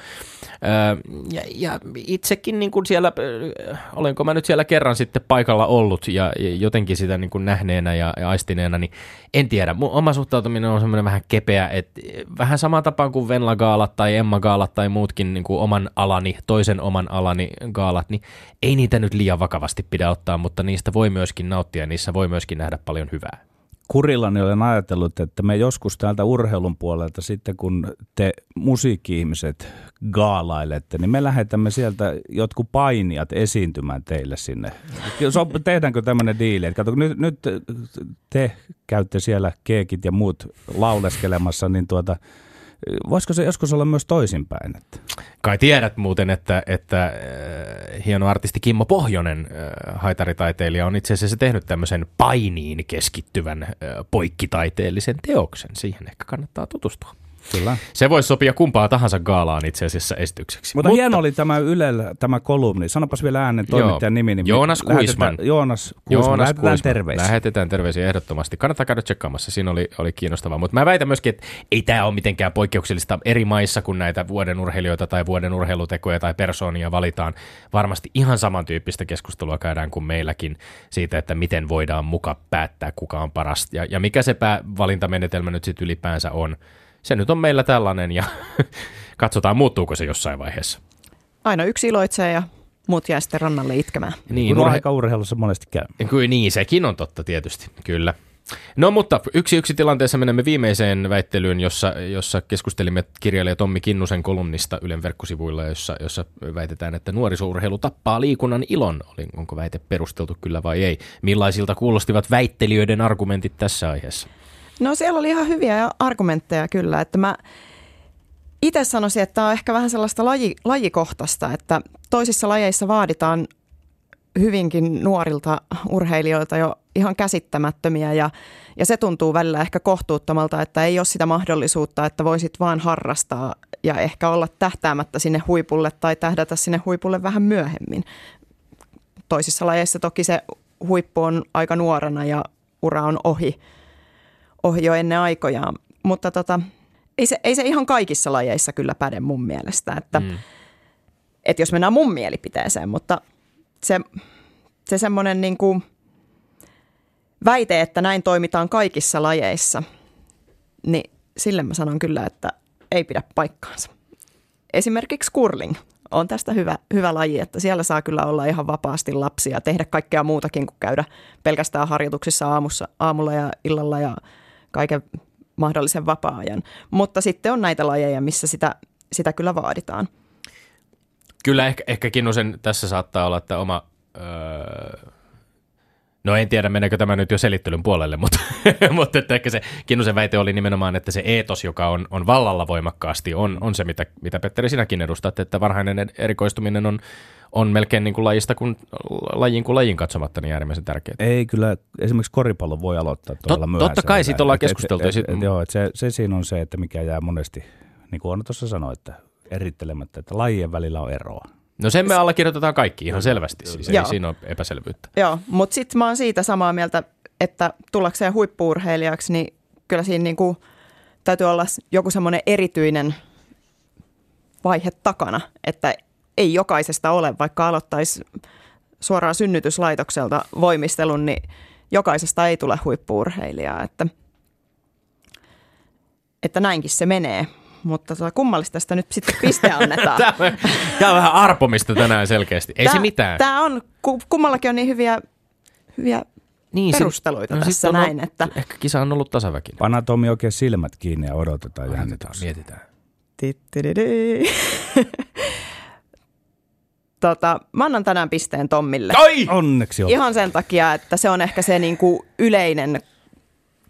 Öö, ja, ja itsekin niin kuin siellä, öö, olenko mä nyt siellä kerran sitten paikalla ollut ja, ja jotenkin sitä niin kuin nähneenä ja, ja aistineena, niin en tiedä. Mun oma suhtautuminen on semmoinen vähän kepeä, että vähän sama tapaan kuin Venla Gaalat tai Emma Gaalat tai muutkin niin kuin oman alani, toisen oman alani gaalat, niin ei niitä nyt liian vakavasti pidä ottaa, mutta niistä voi myöskin nauttia ja niissä voi myöskin nähdä paljon hyvää. Kurillani olen ajatellut, että me joskus täältä urheilun puolelta sitten kun te musiikki-ihmiset gaalailette, niin me lähetämme sieltä jotkut painijat esiintymään teille sinne. So, tehdäänkö tämmöinen diili? Että Kato, nyt, nyt te käytte siellä keekit ja muut lauleskelemassa, niin tuota, voisiko se joskus olla myös toisinpäin? Että? Kai tiedät muuten, että, että äh, hieno artisti Kimmo Pohjonen, äh, haitaritaiteilija, on itse asiassa tehnyt tämmöisen painiin keskittyvän äh, poikkitaiteellisen teoksen. Siihen ehkä kannattaa tutustua. Kyllä. Se voisi sopia kumpaa tahansa gaalaan itse asiassa esitykseksi. Mutta, Mutta hieno oli tämä Ylellä, tämä kolumni. Sanopas vielä äänen toimittajan nimi. Niin Joonas Kuisman. Joonas Kuisman. Joonas Lähetetään Kuisman. terveisiä. Lähetetään terveisiä ehdottomasti. Kannattaa käydä tsekkaamassa, siinä oli, oli kiinnostavaa. Mutta mä väitän myöskin, että ei tämä ole mitenkään poikkeuksellista eri maissa, kun näitä vuoden urheilijoita tai vuoden urheilutekoja tai persoonia valitaan. Varmasti ihan samantyyppistä keskustelua käydään kuin meilläkin siitä, että miten voidaan muka päättää, kuka on paras ja, ja mikä se päävalintamenetelmä nyt sitten ylipäänsä on. Se nyt on meillä tällainen ja katsotaan muuttuuko se jossain vaiheessa. Aina yksi iloitsee ja muut jää sitten rannalle itkemään. Niin, urhe- aika urheilussa monesti käy. Kyllä niin, sekin on totta tietysti, kyllä. No mutta yksi yksi tilanteessa menemme viimeiseen väittelyyn, jossa, jossa keskustelimme kirjailija Tommi Kinnusen kolumnista Ylen verkkosivuilla, jossa, jossa väitetään, että nuorisourheilu tappaa liikunnan ilon. Oli, onko väite perusteltu kyllä vai ei? Millaisilta kuulostivat väittelijöiden argumentit tässä aiheessa? No siellä oli ihan hyviä argumentteja kyllä, että mä itse sanoisin, että tämä on ehkä vähän sellaista laji, lajikohtaista, että toisissa lajeissa vaaditaan hyvinkin nuorilta urheilijoilta jo ihan käsittämättömiä ja, ja se tuntuu välillä ehkä kohtuuttomalta, että ei ole sitä mahdollisuutta, että voisit vaan harrastaa ja ehkä olla tähtäämättä sinne huipulle tai tähdätä sinne huipulle vähän myöhemmin. Toisissa lajeissa toki se huippu on aika nuorena ja ura on ohi, ohi jo ennen aikojaan, mutta tota, ei, se, ei se ihan kaikissa lajeissa kyllä päde mun mielestä, että, mm. että jos mennään mun mielipiteeseen, mutta se, se semmoinen niin kuin väite, että näin toimitaan kaikissa lajeissa, niin sille mä sanon kyllä, että ei pidä paikkaansa. Esimerkiksi curling on tästä hyvä, hyvä laji, että siellä saa kyllä olla ihan vapaasti lapsia, tehdä kaikkea muutakin kuin käydä pelkästään harjoituksissa aamussa, aamulla ja illalla ja kaiken mahdollisen vapaa-ajan. Mutta sitten on näitä lajeja, missä sitä, sitä kyllä vaaditaan. Kyllä ehkä, ehkä Kinnusen tässä saattaa olla, että oma... Öö, no en tiedä, meneekö tämä nyt jo selittelyn puolelle, mutta, mutta että ehkä se Kinnusen väite oli nimenomaan, että se eetos, joka on, on vallalla voimakkaasti, on, on se, mitä, mitä Petteri sinäkin edustat, että varhainen erikoistuminen on, on melkein niin kuin lajista kuin, lajin kuin lajin katsomatta niin äärimmäisen tärkeää. Ei kyllä, esimerkiksi koripallo voi aloittaa tuolla Tot, Totta kai siitä ollaan keskusteltu. Et, et, et, et, joo, että se, se siinä on se, että mikä jää monesti, niin kuin Anna tuossa sanoi, että erittelemättä, että lajien välillä on eroa. No sen me allekirjoitetaan kaikki ihan selvästi, siis ei siinä ole epäselvyyttä. Joo, mutta sitten mä oon siitä samaa mieltä, että tullakseen huippuurheilijaksi, niin kyllä siinä niinku täytyy olla joku semmoinen erityinen vaihe takana, että ei jokaisesta ole, vaikka aloittaisi suoraan synnytyslaitokselta voimistelun, niin jokaisesta ei tule huippuurheilijaa, että, että näinkin se menee mutta tota, kummallista tästä nyt sitten piste annetaan. tämä, on, tämä on vähän arpomista tänään selkeästi. Ei tämä, se mitään. Tämä on, kummallakin on niin hyviä, hyviä niin, perusteluita no, tässä näin. Että... Ehkä kisa on ollut tasaväkinen. Panna Tomi oikein silmät kiinni ja odotetaan jännitystä. Mietitään. tota, mä annan tänään pisteen Tommille. Ai! Onneksi on. Ihan sen takia, että se on ehkä se niinku yleinen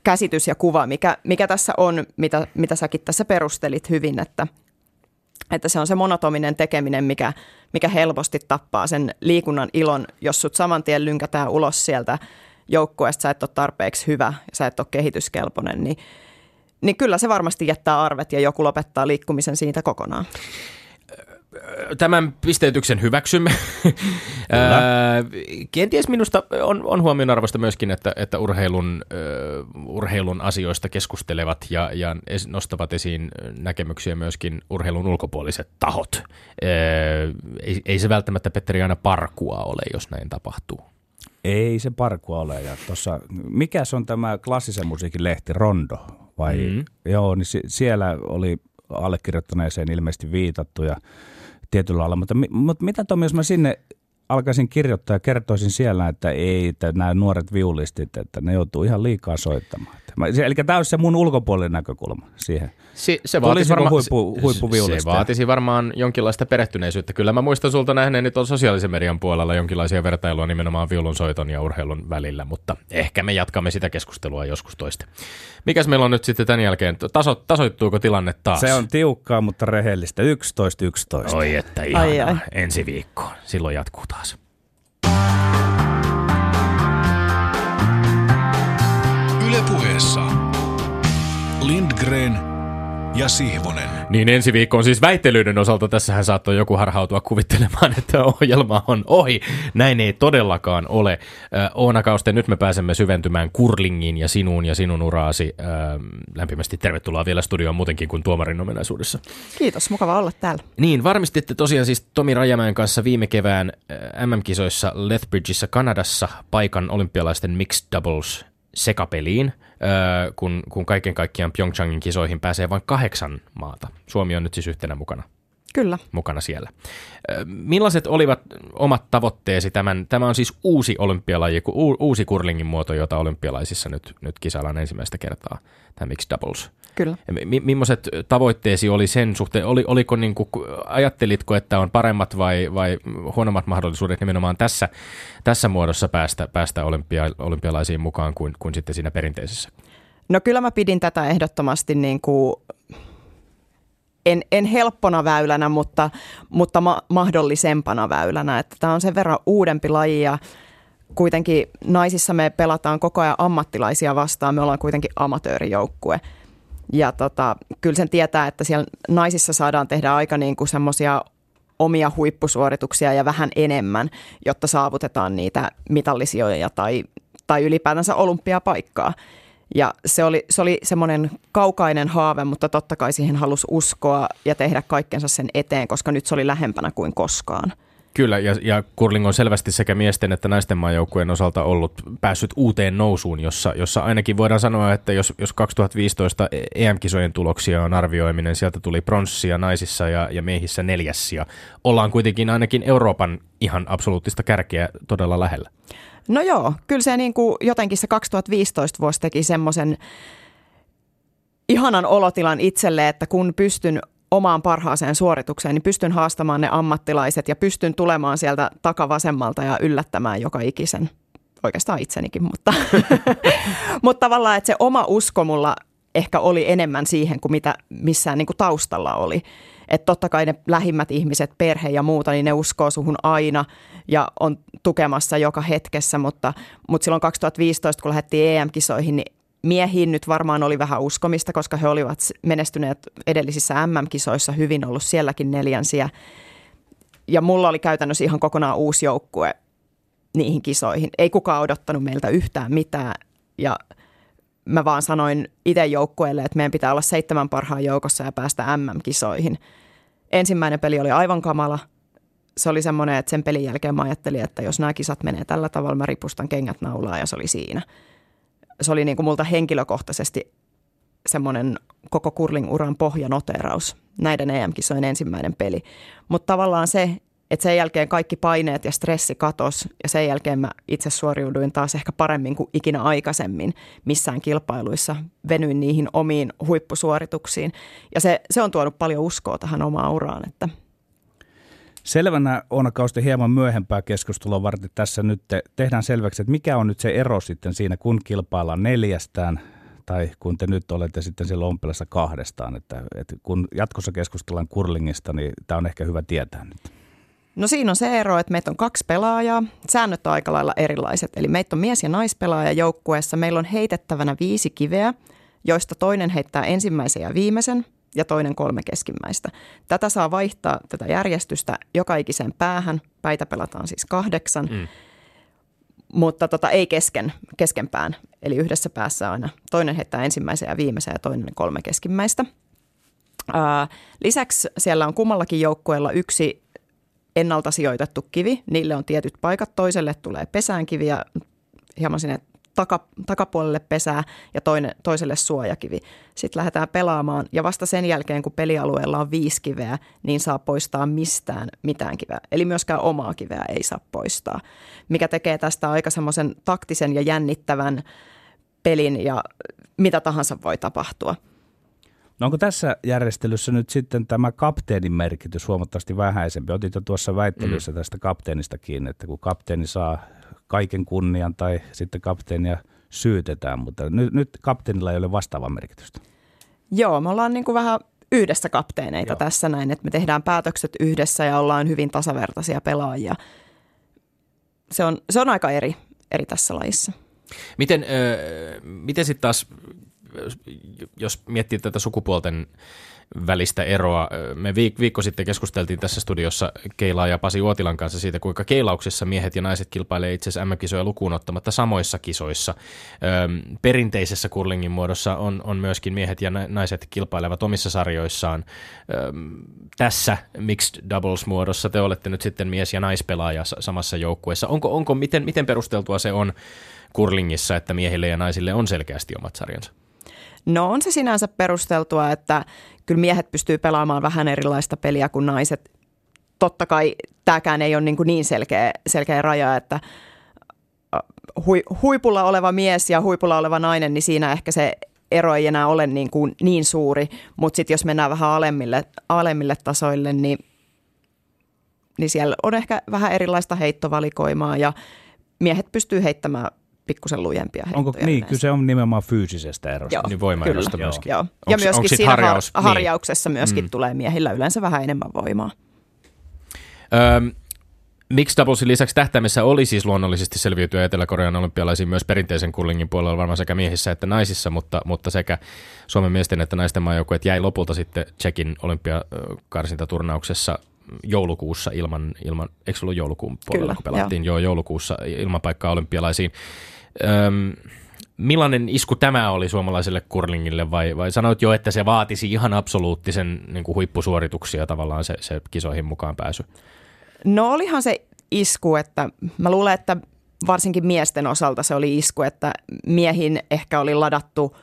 käsitys ja kuva, mikä, mikä tässä on, mitä, mitä säkin tässä perustelit hyvin, että, että se on se monotominen tekeminen, mikä, mikä helposti tappaa sen liikunnan ilon, jos sut saman tien lynkätään ulos sieltä joukkueesta, sä et ole tarpeeksi hyvä ja sä et ole kehityskelpoinen, niin, niin kyllä se varmasti jättää arvet ja joku lopettaa liikkumisen siitä kokonaan tämän pisteytyksen hyväksymme. Kenties minusta on, on huomionarvoista myöskin, että, että urheilun, uh, urheilun asioista keskustelevat ja, ja nostavat esiin näkemyksiä myöskin urheilun ulkopuoliset tahot. Uh, ei, ei se välttämättä, Petteri, aina parkua ole, jos näin tapahtuu. Ei se parkua ole. Ja tossa, mikä se on tämä klassisen musiikin lehti, Rondo? Vai? Mm-hmm. Joo, niin siellä oli allekirjoittaneeseen ilmeisesti viitattu ja tietyllä alalla. Mutta, mutta mitä Tomi, jos mä sinne alkaisin kirjoittaa ja kertoisin siellä, että ei, että nämä nuoret viulistit, että ne joutuu ihan liikaa soittamaan. Eli tämä olisi se mun ulkopuolinen näkökulma siihen. Si- se, vaatisi varma- huippu, huippu se vaatisi varmaan jonkinlaista perehtyneisyyttä. Kyllä mä muistan sulta nähneeni tuon sosiaalisen median puolella jonkinlaisia vertailua nimenomaan viulunsoiton ja urheilun välillä, mutta ehkä me jatkamme sitä keskustelua joskus toista. Mikäs meillä on nyt sitten tämän jälkeen? Taso, tasoittuuko tilanne taas? Se on tiukkaa, mutta rehellistä. 11-11. Oi että ihanaa. Ai, ai. Ensi viikkoon. Silloin jatkuu taas. Ylepuheessa Lindgren ja Sihvonen. Niin ensi viikko on siis väittelyiden osalta. Tässähän saattoi joku harhautua kuvittelemaan, että ohjelma on ohi. Näin ei todellakaan ole. Oona Kauste, nyt me pääsemme syventymään kurlingin ja sinuun ja sinun uraasi. lämpimästi tervetuloa vielä studioon muutenkin kuin tuomarin ominaisuudessa. Kiitos, mukava olla täällä. Niin, varmistitte tosiaan siis Tomi Rajamäen kanssa viime kevään MM-kisoissa Lethbridgeissa Kanadassa paikan olympialaisten mixed doubles sekapeliin, kun, kun kaiken kaikkiaan Pyeongchangin kisoihin pääsee vain kahdeksan maata. Suomi on nyt siis yhtenä mukana. Kyllä. Mukana siellä. Millaiset olivat omat tavoitteesi tämän? Tämä on siis uusi olympialaji, uusi kurlingin muoto, jota olympialaisissa nyt, nyt kisaillaan ensimmäistä kertaa, tämä mixed doubles. Kyllä. M- millaiset tavoitteesi oli sen suhteen? Oli, oliko niin kuin, ajattelitko, että on paremmat vai, vai huonommat mahdollisuudet nimenomaan tässä, tässä muodossa päästä, päästä olympia, olympialaisiin mukaan kuin, kuin sitten siinä perinteisessä? No kyllä mä pidin tätä ehdottomasti niin kuin en, en helppona väylänä, mutta, mutta ma- mahdollisempana väylänä. Että tämä on sen verran uudempi laji ja kuitenkin naisissa me pelataan koko ajan ammattilaisia vastaan. Me ollaan kuitenkin amatöörijoukkue. Ja tota, kyllä sen tietää, että siellä naisissa saadaan tehdä aika niin kuin semmoisia omia huippusuorituksia ja vähän enemmän, jotta saavutetaan niitä mitallisijoja tai, tai ylipäätänsä olympiapaikkaa. Ja se oli, se oli semmoinen kaukainen haave, mutta totta kai siihen halusi uskoa ja tehdä kaikkensa sen eteen, koska nyt se oli lähempänä kuin koskaan. Kyllä, ja, ja curling on selvästi sekä miesten että naisten maajoukkueen osalta ollut päässyt uuteen nousuun, jossa, jossa ainakin voidaan sanoa, että jos, jos 2015 EM-kisojen tuloksia on arvioiminen, sieltä tuli pronssia naisissa ja, ja miehissä neljäs, ja ollaan kuitenkin ainakin Euroopan ihan absoluuttista kärkeä todella lähellä. No joo, kyllä se niin kuin jotenkin se 2015 vuosi teki semmoisen ihanan olotilan itselle, että kun pystyn omaan parhaaseen suoritukseen, niin pystyn haastamaan ne ammattilaiset ja pystyn tulemaan sieltä takavasemmalta ja yllättämään joka ikisen. Oikeastaan itsenikin, mutta, mutta tavallaan, että se oma usko mulla ehkä oli enemmän siihen kuin mitä missään niin kuin taustalla oli. Että totta kai ne lähimmät ihmiset, perhe ja muuta, niin ne uskoo suhun aina ja on tukemassa joka hetkessä, mutta, mutta silloin 2015, kun lähdettiin EM-kisoihin, niin miehiin nyt varmaan oli vähän uskomista, koska he olivat menestyneet edellisissä MM-kisoissa hyvin ollut sielläkin neljänsiä. Ja mulla oli käytännössä ihan kokonaan uusi joukkue niihin kisoihin. Ei kukaan odottanut meiltä yhtään mitään ja mä vaan sanoin itse joukkueelle, että meidän pitää olla seitsemän parhaan joukossa ja päästä MM-kisoihin. Ensimmäinen peli oli aivan kamala. Se oli semmoinen, että sen pelin jälkeen mä ajattelin, että jos nämä kisat menee tällä tavalla, mä ripustan kengät naulaa ja se oli siinä – se oli niin kuin multa henkilökohtaisesti semmoinen koko curling-uran pohjanoteraus. Näiden EM-kisojen ensimmäinen peli. Mutta tavallaan se, että sen jälkeen kaikki paineet ja stressi katos ja sen jälkeen mä itse suoriuduin taas ehkä paremmin kuin ikinä aikaisemmin missään kilpailuissa. Venyin niihin omiin huippusuorituksiin ja se, se on tuonut paljon uskoa tähän omaan uraan, että – Selvänä on kausti hieman myöhempää keskustelua varten tässä nyt te, tehdään selväksi, että mikä on nyt se ero sitten siinä, kun kilpaillaan neljästään tai kun te nyt olette sitten siellä ompelassa kahdestaan, että, että kun jatkossa keskustellaan kurlingista, niin tämä on ehkä hyvä tietää nyt. No siinä on se ero, että meitä on kaksi pelaajaa. Säännöt on aika lailla erilaiset. Eli meitä on mies- ja naispelaaja joukkueessa. Meillä on heitettävänä viisi kiveä, joista toinen heittää ensimmäisen ja viimeisen – ja toinen kolme keskimmäistä. Tätä saa vaihtaa tätä järjestystä joka ikiseen päähän. Päitä pelataan siis kahdeksan, mm. mutta tota, ei kesken, keskenpään. Eli yhdessä päässä aina toinen heittää ensimmäisen ja viimeisen ja toinen kolme keskimmäistä. Ää, lisäksi siellä on kummallakin joukkueella yksi ennalta sijoitettu kivi. Niille on tietyt paikat. Toiselle tulee pesäänkivi ja hieman sinne taka, takapuolelle pesää ja toinen, toiselle suojakivi. Sitten lähdetään pelaamaan ja vasta sen jälkeen, kun pelialueella on viisi kiveä, niin saa poistaa mistään mitään kiveä. Eli myöskään omaa kiveä ei saa poistaa, mikä tekee tästä aika semmoisen taktisen ja jännittävän pelin ja mitä tahansa voi tapahtua. No onko tässä järjestelyssä nyt sitten tämä kapteenin merkitys huomattavasti vähäisempi? Otit jo tuossa väittelyssä mm. tästä kapteenista kiinni, että kun kapteeni saa kaiken kunnian tai sitten kapteenia syytetään, mutta nyt, nyt kapteenilla ei ole vastaavaa merkitystä. Joo, me ollaan niin kuin vähän yhdessä kapteeneita Joo. tässä näin, että me tehdään päätökset yhdessä ja ollaan hyvin tasavertaisia pelaajia. Se on, se on aika eri, eri tässä lajissa. Miten, äh, miten sitten taas, jos miettii tätä sukupuolten välistä eroa. Me viik- viikko sitten keskusteltiin tässä studiossa Keilaa ja Pasi Uotilan kanssa siitä, kuinka keilauksessa miehet ja naiset kilpailee itse asiassa MM-kisoja lukuun ottamatta samoissa kisoissa. Perinteisessä kurlingin muodossa on, on myöskin miehet ja naiset kilpailevat omissa sarjoissaan. Tässä mixed doubles muodossa te olette nyt sitten mies- ja naispelaaja samassa joukkueessa. Onko, onko miten, miten perusteltua se on kurlingissa, että miehille ja naisille on selkeästi omat sarjansa? No on se sinänsä perusteltua, että kyllä miehet pystyy pelaamaan vähän erilaista peliä kuin naiset. Totta kai tämäkään ei ole niin, kuin niin selkeä, selkeä raja, että hui, huipulla oleva mies ja huipulla oleva nainen, niin siinä ehkä se ero ei enää ole niin, kuin niin suuri. Mutta sitten jos mennään vähän alemmille, alemmille tasoille, niin, niin siellä on ehkä vähän erilaista heittovalikoimaa ja miehet pystyy heittämään pikkusen lujempia heittoja. Onko, niin, yleensä. kyse on nimenomaan fyysisestä erosta. Joo, Niin voimaerosta kyllä. myöskin. Joo. Onks- Ja myöskin siinä harjaus- har- niin. harjauksessa myöskin Mm. tulee miehillä yleensä vähän enemmän voimaa. Öö, Mixed doublesin lisäksi tähtäimessä oli siis luonnollisesti selviytyä Etelä-Korean olympialaisiin myös perinteisen kurlingin puolella varmaan sekä miehissä että naisissa, mutta, mutta sekä Suomen miesten että naisten maajoukkueet jäi lopulta sitten Tsekin olympiakarsintaturnauksessa joulukuussa ilman, ilman eikö se ollut joulukuun puolella, Kyllä, kun pelattiin joo. joulukuussa ilman paikkaa olympialaisiin. Öm, millainen isku tämä oli suomalaiselle kurlingille vai, vai sanoit jo, että se vaatisi ihan absoluuttisen niin kuin huippusuorituksia tavallaan se, se kisoihin mukaan pääsy? No olihan se isku, että mä luulen, että varsinkin miesten osalta se oli isku, että miehin ehkä oli ladattu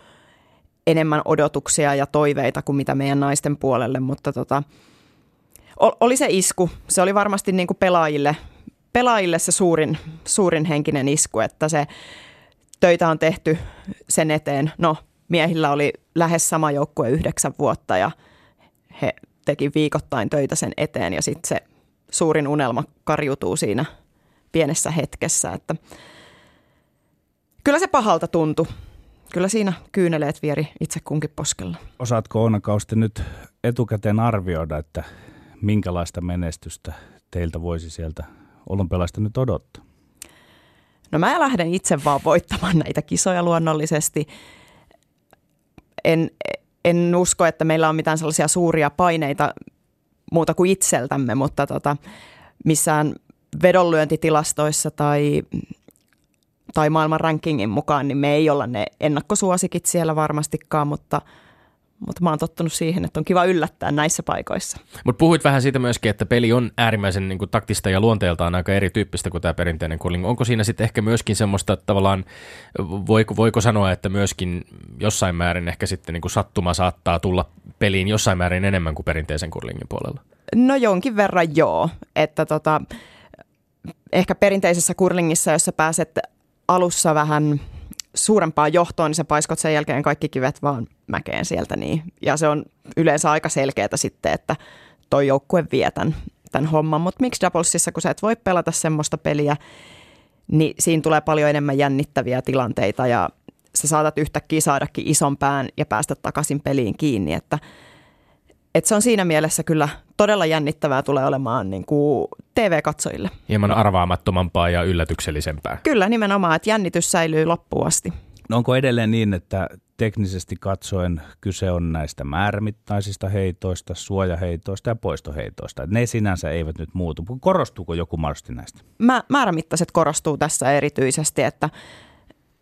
enemmän odotuksia ja toiveita kuin mitä meidän naisten puolelle, mutta tota, oli se isku. Se oli varmasti niin kuin pelaajille, pelaajille se suurin, suurin henkinen isku, että se töitä on tehty sen eteen. No, miehillä oli lähes sama joukkue yhdeksän vuotta ja he teki viikoittain töitä sen eteen ja sitten se suurin unelma karjutuu siinä pienessä hetkessä. Että kyllä se pahalta tuntui. Kyllä siinä kyyneleet vieri itse kunkin poskella. Osaatko Oona Kausti nyt etukäteen arvioida, että minkälaista menestystä teiltä voisi sieltä olympialaista nyt odottaa? No mä lähden itse vaan voittamaan näitä kisoja luonnollisesti. En, en usko, että meillä on mitään sellaisia suuria paineita muuta kuin itseltämme, mutta tota, missään vedonlyöntitilastoissa tai, tai maailman rankingin mukaan, niin me ei olla ne ennakkosuosikit siellä varmastikaan, mutta, mutta mä oon tottunut siihen, että on kiva yllättää näissä paikoissa. Mutta puhuit vähän siitä myöskin, että peli on äärimmäisen niin kuin, taktista ja luonteeltaan aika erityyppistä kuin tämä perinteinen curling. Onko siinä sitten ehkä myöskin semmoista tavallaan, voiko, voiko sanoa, että myöskin jossain määrin ehkä sitten niin kuin sattuma saattaa tulla peliin jossain määrin enemmän kuin perinteisen curlingin puolella? No jonkin verran joo, että tota, ehkä perinteisessä kurlingissa, jossa pääset alussa vähän suurempaan johtoon, niin sä paiskot sen jälkeen kaikki kivet vaan mäkeen sieltä. Niin. Ja se on yleensä aika selkeää sitten, että toi joukkue vie tämän, tämän homman. Mutta miksi doublesissa, kun sä et voi pelata semmoista peliä, niin siinä tulee paljon enemmän jännittäviä tilanteita ja sä saatat yhtäkkiä saadakin ison pään ja päästä takaisin peliin kiinni, että et se on siinä mielessä kyllä todella jännittävää tulee olemaan niin kuin TV-katsojille. Hieman arvaamattomampaa ja yllätyksellisempää. Kyllä nimenomaan, että jännitys säilyy loppuun asti. No onko edelleen niin, että teknisesti katsoen kyse on näistä määrämittaisista heitoista, suojaheitoista ja poistoheitoista? Ne sinänsä eivät nyt muutu. Korostuuko joku mahdollisesti näistä? Mä, määrämittaiset korostuu tässä erityisesti, että,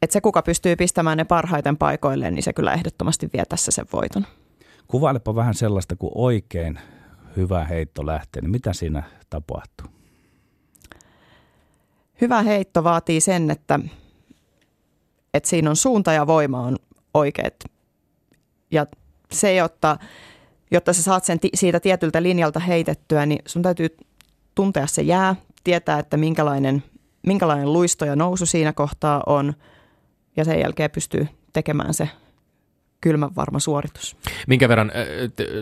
että se kuka pystyy pistämään ne parhaiten paikoilleen, niin se kyllä ehdottomasti vie tässä sen voiton. Kuvailepa vähän sellaista, kun oikein hyvä heitto lähtee, niin mitä siinä tapahtuu? Hyvä heitto vaatii sen, että, että siinä on suunta ja voima on oikeat. Ja se, jotta, jotta sä saat sen ti- siitä tietyltä linjalta heitettyä, niin sun täytyy tuntea se jää, tietää, että minkälainen, minkälainen luisto ja nousu siinä kohtaa on, ja sen jälkeen pystyy tekemään se kylmän varma suoritus. Minkä verran äh,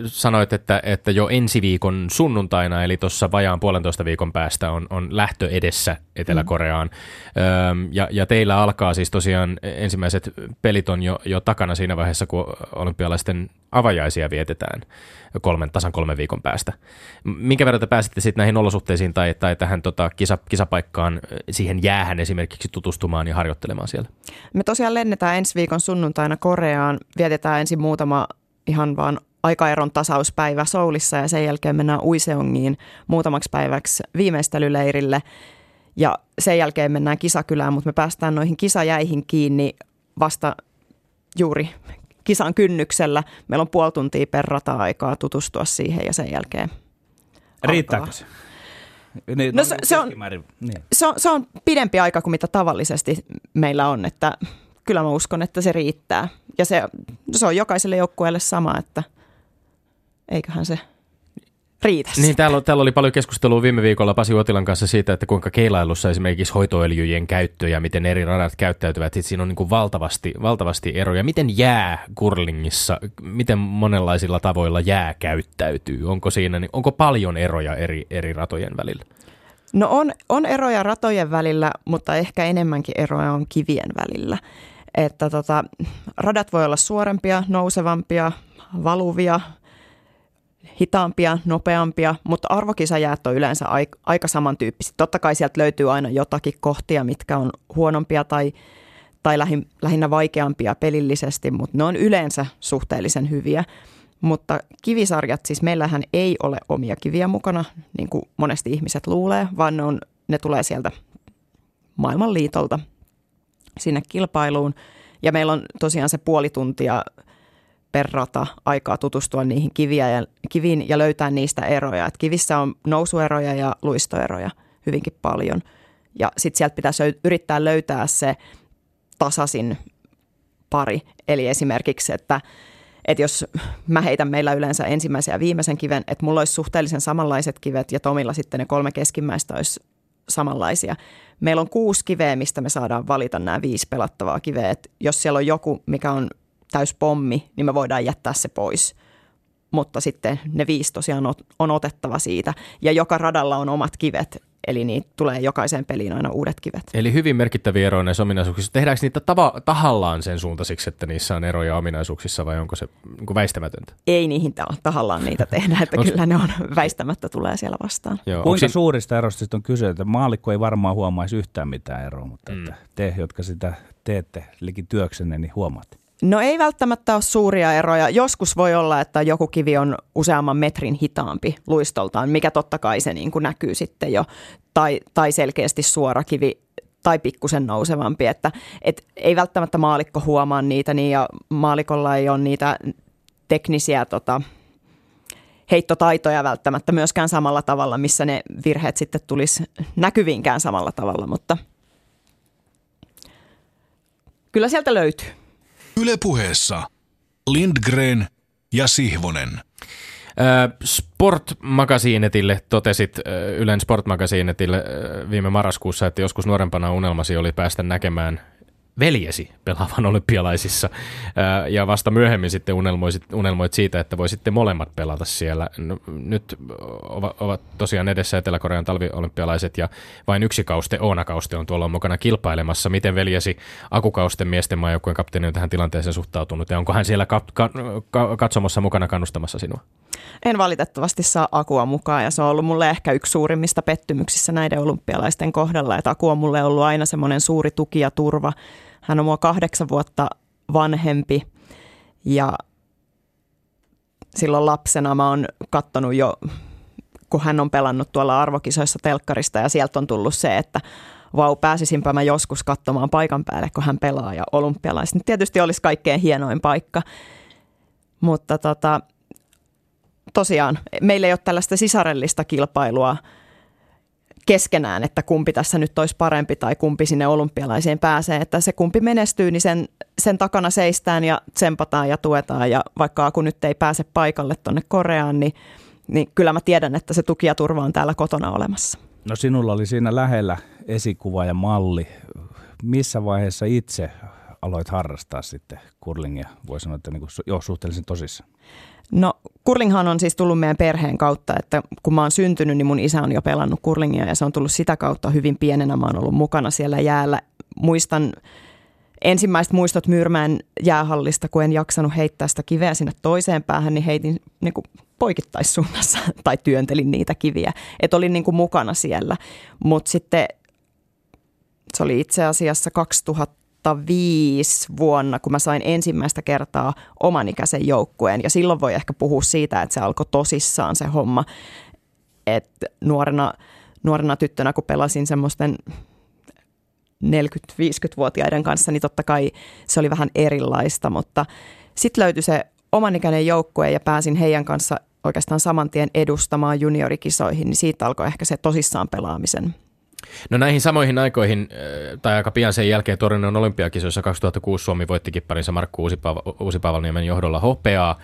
sanoit, että, että jo ensi viikon sunnuntaina, eli tuossa vajaan puolentoista viikon päästä on, on lähtö edessä Etelä-Koreaan. Mm. ja, ja teillä alkaa siis tosiaan ensimmäiset pelit on jo, jo takana siinä vaiheessa, kun olympialaisten avajaisia vietetään kolmen, tasan kolmen viikon päästä. Minkä verran te pääsitte sitten näihin olosuhteisiin tai, tai tähän tota, kisa, kisapaikkaan, siihen jäähän esimerkiksi tutustumaan ja harjoittelemaan siellä? Me tosiaan lennetään ensi viikon sunnuntaina Koreaan, vietetään ensin muutama ihan vaan aikaeron tasauspäivä Soulissa ja sen jälkeen mennään Uiseongiin muutamaksi päiväksi viimeistelyleirille ja sen jälkeen mennään kisakylään, mutta me päästään noihin kisajäihin kiinni vasta juuri kisan kynnyksellä. Meillä on puoli tuntia per rata-aikaa tutustua siihen ja sen jälkeen Riittääkö alkaa. se? Niin, No se- se on- Niin. se on, se on pidempi aika kuin mitä tavallisesti meillä on, että kyllä mä uskon, että se riittää. Ja se, se on jokaiselle joukkueelle sama, että eiköhän se riitä. Niin, täällä, täällä oli paljon keskustelua viime viikolla Pasi Uotilan kanssa siitä, että kuinka keilailussa esimerkiksi hoitoöljyjen käyttö ja miten eri radat käyttäytyvät. Sitten siinä on niin kuin valtavasti, valtavasti eroja. Miten jää kurlingissa, miten monenlaisilla tavoilla jää käyttäytyy? Onko siinä, niin- onko paljon eroja eri, eri ratojen välillä? No on, on eroja ratojen välillä, mutta ehkä enemmänkin eroja on kivien välillä. Että tota, radat voi olla suorempia, nousevampia, valuvia, hitaampia, nopeampia, mutta arvokisajäät on yleensä aika, samantyyppisiä. Totta kai sieltä löytyy aina jotakin kohtia, mitkä on huonompia tai, tai lähin, lähinnä vaikeampia pelillisesti, mutta ne on yleensä suhteellisen hyviä. Mutta kivisarjat, siis meillähän ei ole omia kiviä mukana, niin kuin monesti ihmiset luulee, vaan ne, on, ne tulee sieltä maailmanliitolta sinne kilpailuun. Ja meillä on tosiaan se puoli tuntia per rata aikaa tutustua niihin kiviä ja, kiviin ja löytää niistä eroja. Et kivissä on nousueroja ja luistoeroja hyvinkin paljon. Ja sitten sieltä pitäisi yrittää löytää se tasaisin pari. Eli esimerkiksi, että, että jos mä heitän meillä yleensä ensimmäisen ja viimeisen kiven, että mulla olisi suhteellisen samanlaiset kivet ja Tomilla sitten ne kolme keskimmäistä olisi samanlaisia. Meillä on kuusi kiveä, mistä me saadaan valita nämä viisi pelattavaa kiveä. Et jos siellä on joku, mikä on täys pommi, niin me voidaan jättää se pois. Mutta sitten ne viisi tosiaan on otettava siitä. Ja joka radalla on omat kivet, eli niitä tulee jokaiseen peliin aina uudet kivet. Eli hyvin merkittäviä eroja näissä ominaisuuksissa. Tehdäänkö niitä tava, tahallaan sen suuntaisiksi, että niissä on eroja ominaisuuksissa vai onko se niin väistämätöntä? Ei niihin tahallaan niitä tehdä, että kyllä ne on väistämättä tulee siellä vastaan. Joo, Kuinka si- suurista eroista on kyse? Että maalikko ei varmaan huomaisi yhtään mitään eroa, mutta mm. että te, jotka sitä teette likin työksenne, niin huomaatte. No ei välttämättä ole suuria eroja. Joskus voi olla, että joku kivi on useamman metrin hitaampi luistoltaan, mikä totta kai se niin kuin näkyy sitten jo. Tai, tai selkeästi suora kivi tai pikkusen nousevampi. Että et ei välttämättä maalikko huomaa niitä niin ja maalikolla ei ole niitä teknisiä tota, heittotaitoja välttämättä myöskään samalla tavalla, missä ne virheet sitten tulisi näkyviinkään samalla tavalla, mutta kyllä sieltä löytyy. Ylepuheessa Lindgren ja Sihvonen. Sport-magasiinetille totesit Ylen Sport-magasiinetille viime marraskuussa, että joskus nuorempana unelmasi oli päästä näkemään veljesi pelaavan olympialaisissa. Ja vasta myöhemmin sitten unelmoit, unelmoit siitä, että voisitte molemmat pelata siellä. Nyt ovat tosiaan edessä Etelä-Korean talviolympialaiset ja vain yksi kauste, Oona Kauste, on tuolla mukana kilpailemassa. Miten veljesi Akukausten miesten maajoukkueen kapteeni on tähän tilanteeseen suhtautunut ja onko hän siellä ka- ka- katsomassa mukana kannustamassa sinua? En valitettavasti saa Akua mukaan ja se on ollut mulle ehkä yksi suurimmista pettymyksissä näiden olympialaisten kohdalla, että Aku on mulle ollut aina semmoinen suuri tuki ja turva hän on mua kahdeksan vuotta vanhempi ja silloin lapsena mä oon kattonut jo, kun hän on pelannut tuolla arvokisoissa telkkarista ja sieltä on tullut se, että vau, pääsisinpä mä joskus katsomaan paikan päälle, kun hän pelaa ja olympialaiset. Tietysti olisi kaikkein hienoin paikka, mutta tota, tosiaan meillä ei ole tällaista sisarellista kilpailua – keskenään, että kumpi tässä nyt olisi parempi tai kumpi sinne olympialaisiin pääsee. Että se kumpi menestyy, niin sen, sen takana seistään ja tsempataan ja tuetaan. Ja vaikka kun nyt ei pääse paikalle tuonne Koreaan, niin, niin kyllä mä tiedän, että se tuki ja turva on täällä kotona olemassa. No sinulla oli siinä lähellä esikuva ja malli. Missä vaiheessa itse aloit harrastaa sitten kurlingia? Voi sanoa, että niin kuin, jo suhteellisen tosissaan. No kurlinghan on siis tullut meidän perheen kautta, että kun mä oon syntynyt, niin mun isä on jo pelannut kurlingia ja se on tullut sitä kautta hyvin pienenä. Mä oon ollut mukana siellä jäällä. Muistan ensimmäiset muistot Myyrmään jäähallista, kun en jaksanut heittää sitä kiveä sinne toiseen päähän, niin heitin niin kuin poikittaissuunnassa tai työntelin niitä kiviä. Että olin niin kuin mukana siellä. Mutta sitten se oli itse asiassa 2000 2005 vuonna, kun mä sain ensimmäistä kertaa oman ikäisen joukkueen. Ja silloin voi ehkä puhua siitä, että se alkoi tosissaan se homma. Että nuorena, nuorena tyttönä, kun pelasin semmoisten 40-50-vuotiaiden kanssa, niin totta kai se oli vähän erilaista, mutta sitten löytyi se omanikäinen joukkue ja pääsin heidän kanssa oikeastaan saman tien edustamaan juniorikisoihin, niin siitä alkoi ehkä se tosissaan pelaamisen No näihin samoihin aikoihin, äh, tai aika pian sen jälkeen Torinon olympiakisoissa 2006 Suomi voitti kipparinsa Markku Uusipaavalniemen johdolla hopeaa.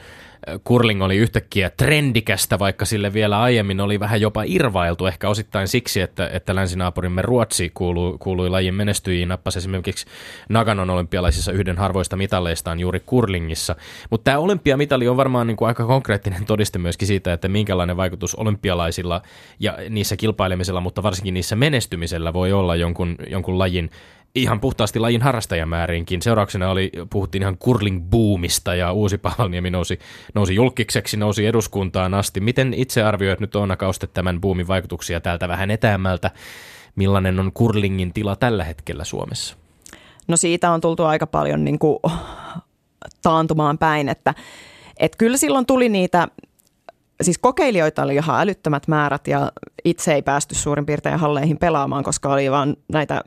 Kurling oli yhtäkkiä trendikästä, vaikka sille vielä aiemmin oli vähän jopa irvailtu, ehkä osittain siksi, että, että länsinaapurimme Ruotsi kuului, kuului lajin menestyjiin, nappasi esimerkiksi Naganon olympialaisissa yhden harvoista mitaleistaan juuri kurlingissa. Mutta tämä olympiamitali on varmaan niin kuin aika konkreettinen todiste myöskin siitä, että minkälainen vaikutus olympialaisilla ja niissä kilpailemisella, mutta varsinkin niissä menestymisellä voi olla jonkun, jonkun lajin ihan puhtaasti lajin harrastajamääriinkin. Seurauksena oli, puhuttiin ihan curling-boomista ja uusi Pavalniemi nousi, nousi julkikseksi, nousi eduskuntaan asti. Miten itse arvioit nyt Oona Kauste tämän boomin vaikutuksia täältä vähän etäämältä? Millainen on curlingin tila tällä hetkellä Suomessa? No siitä on tultu aika paljon niin kuin taantumaan päin, että, että kyllä silloin tuli niitä siis kokeilijoita oli ihan älyttömät määrät ja itse ei päästy suurin piirtein halleihin pelaamaan, koska oli vaan näitä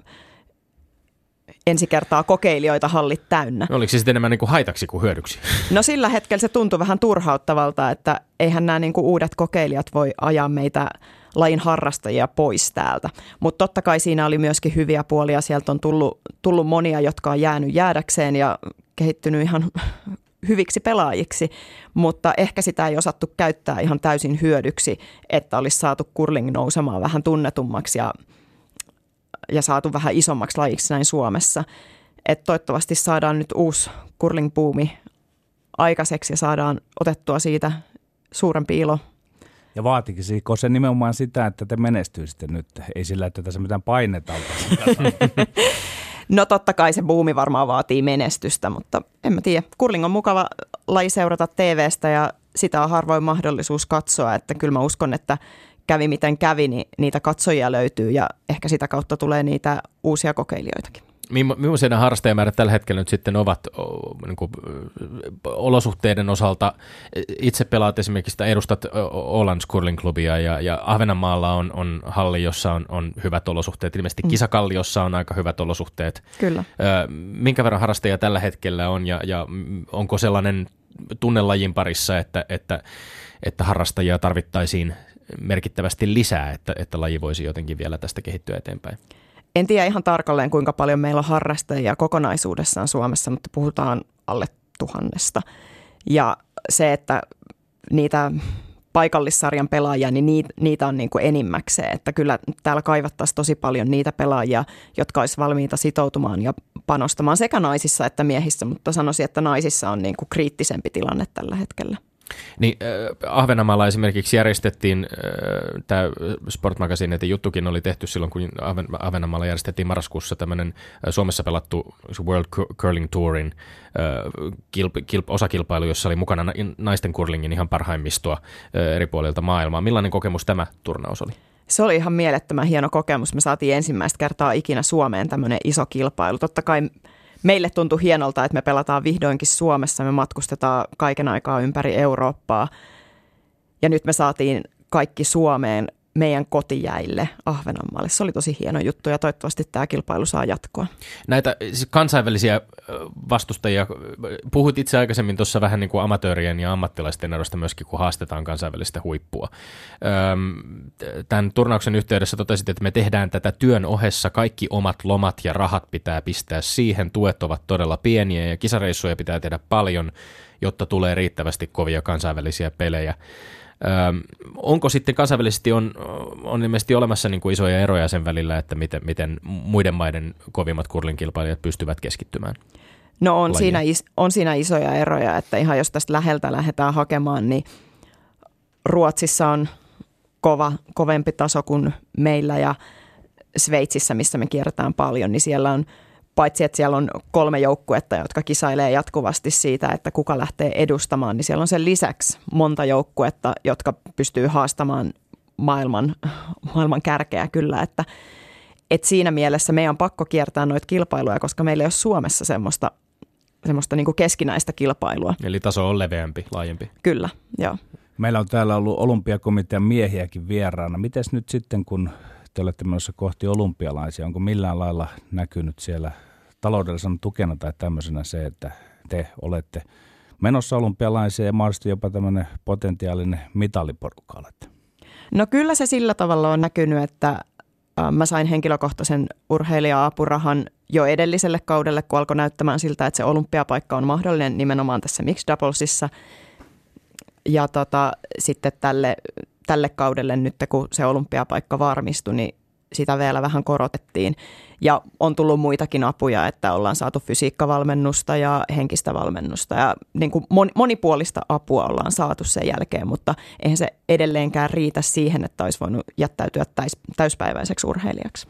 ensi kertaa kokeilijoita hallit täynnä. No, oliko se sitten enemmän niin kuin haitaksi kuin hyödyksi? No sillä hetkellä se tuntui vähän turhauttavalta, että eihän nämä niin kuin uudet kokeilijat voi ajaa meitä lajin harrastajia pois täältä. Mutta totta kai siinä oli myöskin hyviä puolia. Sieltä on tullut, tullut monia, jotka on jäänyt jäädäkseen ja kehittynyt ihan hyviksi pelaajiksi, mutta ehkä sitä ei osattu käyttää ihan täysin hyödyksi, että olisi saatu curling nousemaan vähän tunnetummaksi ja ja saatu vähän isommaksi lajiksi näin Suomessa. Et toivottavasti saadaan nyt uusi curling-buumi aikaiseksi ja saadaan otettua siitä suurempi ilo. Ja vaatikin se nimenomaan sitä, että te menestyisitte nyt, ei sillä, että tässä mitään painetta No totta kai se buumi varmaan vaatii menestystä, mutta en mä tiedä. Kurling on mukava laji seurata TVstä ja sitä on harvoin mahdollisuus katsoa, että kyllä mä uskon, että kävi miten kävi, niin niitä katsojia löytyy ja ehkä sitä kautta tulee niitä uusia kokeilijoitakin. Millaisia nämä harrastajamäärät tällä hetkellä nyt sitten ovat niin kuin, olosuhteiden osalta? Itse pelaat esimerkiksi, että edustat Ålands Curling Clubia ja, ja Ahvenanmaalla on, on halli, jossa on, on hyvät olosuhteet. Ilmeisesti mm. Kisakalliossa on aika hyvät olosuhteet. Kyllä. Minkä verran harrastajia tällä hetkellä on ja, ja onko sellainen tunnelajin parissa, että, että, että harrastajia tarvittaisiin merkittävästi lisää, että, että laji voisi jotenkin vielä tästä kehittyä eteenpäin? En tiedä ihan tarkalleen, kuinka paljon meillä on harrastajia kokonaisuudessaan Suomessa, mutta puhutaan alle tuhannesta. Ja se, että niitä paikallissarjan pelaajia, niin niitä, niitä on niin kuin enimmäkseen. Että kyllä täällä kaivattaisiin tosi paljon niitä pelaajia, jotka olisi valmiita sitoutumaan ja panostamaan sekä naisissa että miehissä, mutta sanoisin, että naisissa on niin kuin kriittisempi tilanne tällä hetkellä. Niin äh, Ahvenanmaalla esimerkiksi järjestettiin, äh, tämä Sportmagasineiden juttukin oli tehty silloin, kun Ahven, Ahvenanmaalla järjestettiin marraskuussa tämmöinen äh, Suomessa pelattu World Curling Tourin äh, kilp, kilp, osakilpailu, jossa oli mukana naisten curlingin ihan parhaimmistoa äh, eri puolilta maailmaa. Millainen kokemus tämä turnaus oli? Se oli ihan mielettömän hieno kokemus. Me saatiin ensimmäistä kertaa ikinä Suomeen tämmöinen iso kilpailu. Totta kai meille tuntui hienolta, että me pelataan vihdoinkin Suomessa, me matkustetaan kaiken aikaa ympäri Eurooppaa. Ja nyt me saatiin kaikki Suomeen meidän kotijäille Ahvenanmaalle. Se oli tosi hieno juttu ja toivottavasti tämä kilpailu saa jatkoa. Näitä siis kansainvälisiä vastustajia, puhut itse aikaisemmin tuossa vähän niin kuin amatöörien ja ammattilaisten erosta myöskin, kun haastetaan kansainvälistä huippua. Tämän turnauksen yhteydessä totesit, että me tehdään tätä työn ohessa, kaikki omat lomat ja rahat pitää pistää siihen, tuet ovat todella pieniä ja kisareissuja pitää tehdä paljon, jotta tulee riittävästi kovia kansainvälisiä pelejä. Öö, onko sitten kansainvälisesti on, on ilmeisesti olemassa niin kuin isoja eroja sen välillä, että miten, miten muiden maiden kovimmat kurlinkilpailijat pystyvät keskittymään? No on siinä, on siinä isoja eroja, että ihan jos tästä läheltä lähdetään hakemaan, niin Ruotsissa on kova, kovempi taso kuin meillä ja Sveitsissä, missä me kierretään paljon, niin siellä on – paitsi että siellä on kolme joukkuetta, jotka kisailee jatkuvasti siitä, että kuka lähtee edustamaan, niin siellä on sen lisäksi monta joukkuetta, jotka pystyy haastamaan maailman, maailman kärkeä kyllä, että et siinä mielessä meidän on pakko kiertää noita kilpailuja, koska meillä ei ole Suomessa semmoista, semmoista niin keskinäistä kilpailua. Eli taso on leveämpi, laajempi. Kyllä, joo. Meillä on täällä ollut olympiakomitean miehiäkin vieraana. Mites nyt sitten, kun te olette menossa kohti olympialaisia, onko millään lailla näkynyt siellä taloudellisena tukena tai tämmöisenä se, että te olette menossa olympialaisia ja mahdollisesti jopa tämmöinen potentiaalinen mitaliporukka olette? No kyllä se sillä tavalla on näkynyt, että mä sain henkilökohtaisen urheilija-apurahan jo edelliselle kaudelle, kun alkoi näyttämään siltä, että se olympiapaikka on mahdollinen nimenomaan tässä Mixed Doublesissa. ja tota, sitten tälle, tälle kaudelle nyt, kun se olympiapaikka varmistui, niin sitä vielä vähän korotettiin. Ja on tullut muitakin apuja, että ollaan saatu fysiikkavalmennusta ja henkistä valmennusta. Ja niin kuin monipuolista apua ollaan saatu sen jälkeen, mutta eihän se edelleenkään riitä siihen, että olisi voinut jättäytyä täys, täyspäiväiseksi urheilijaksi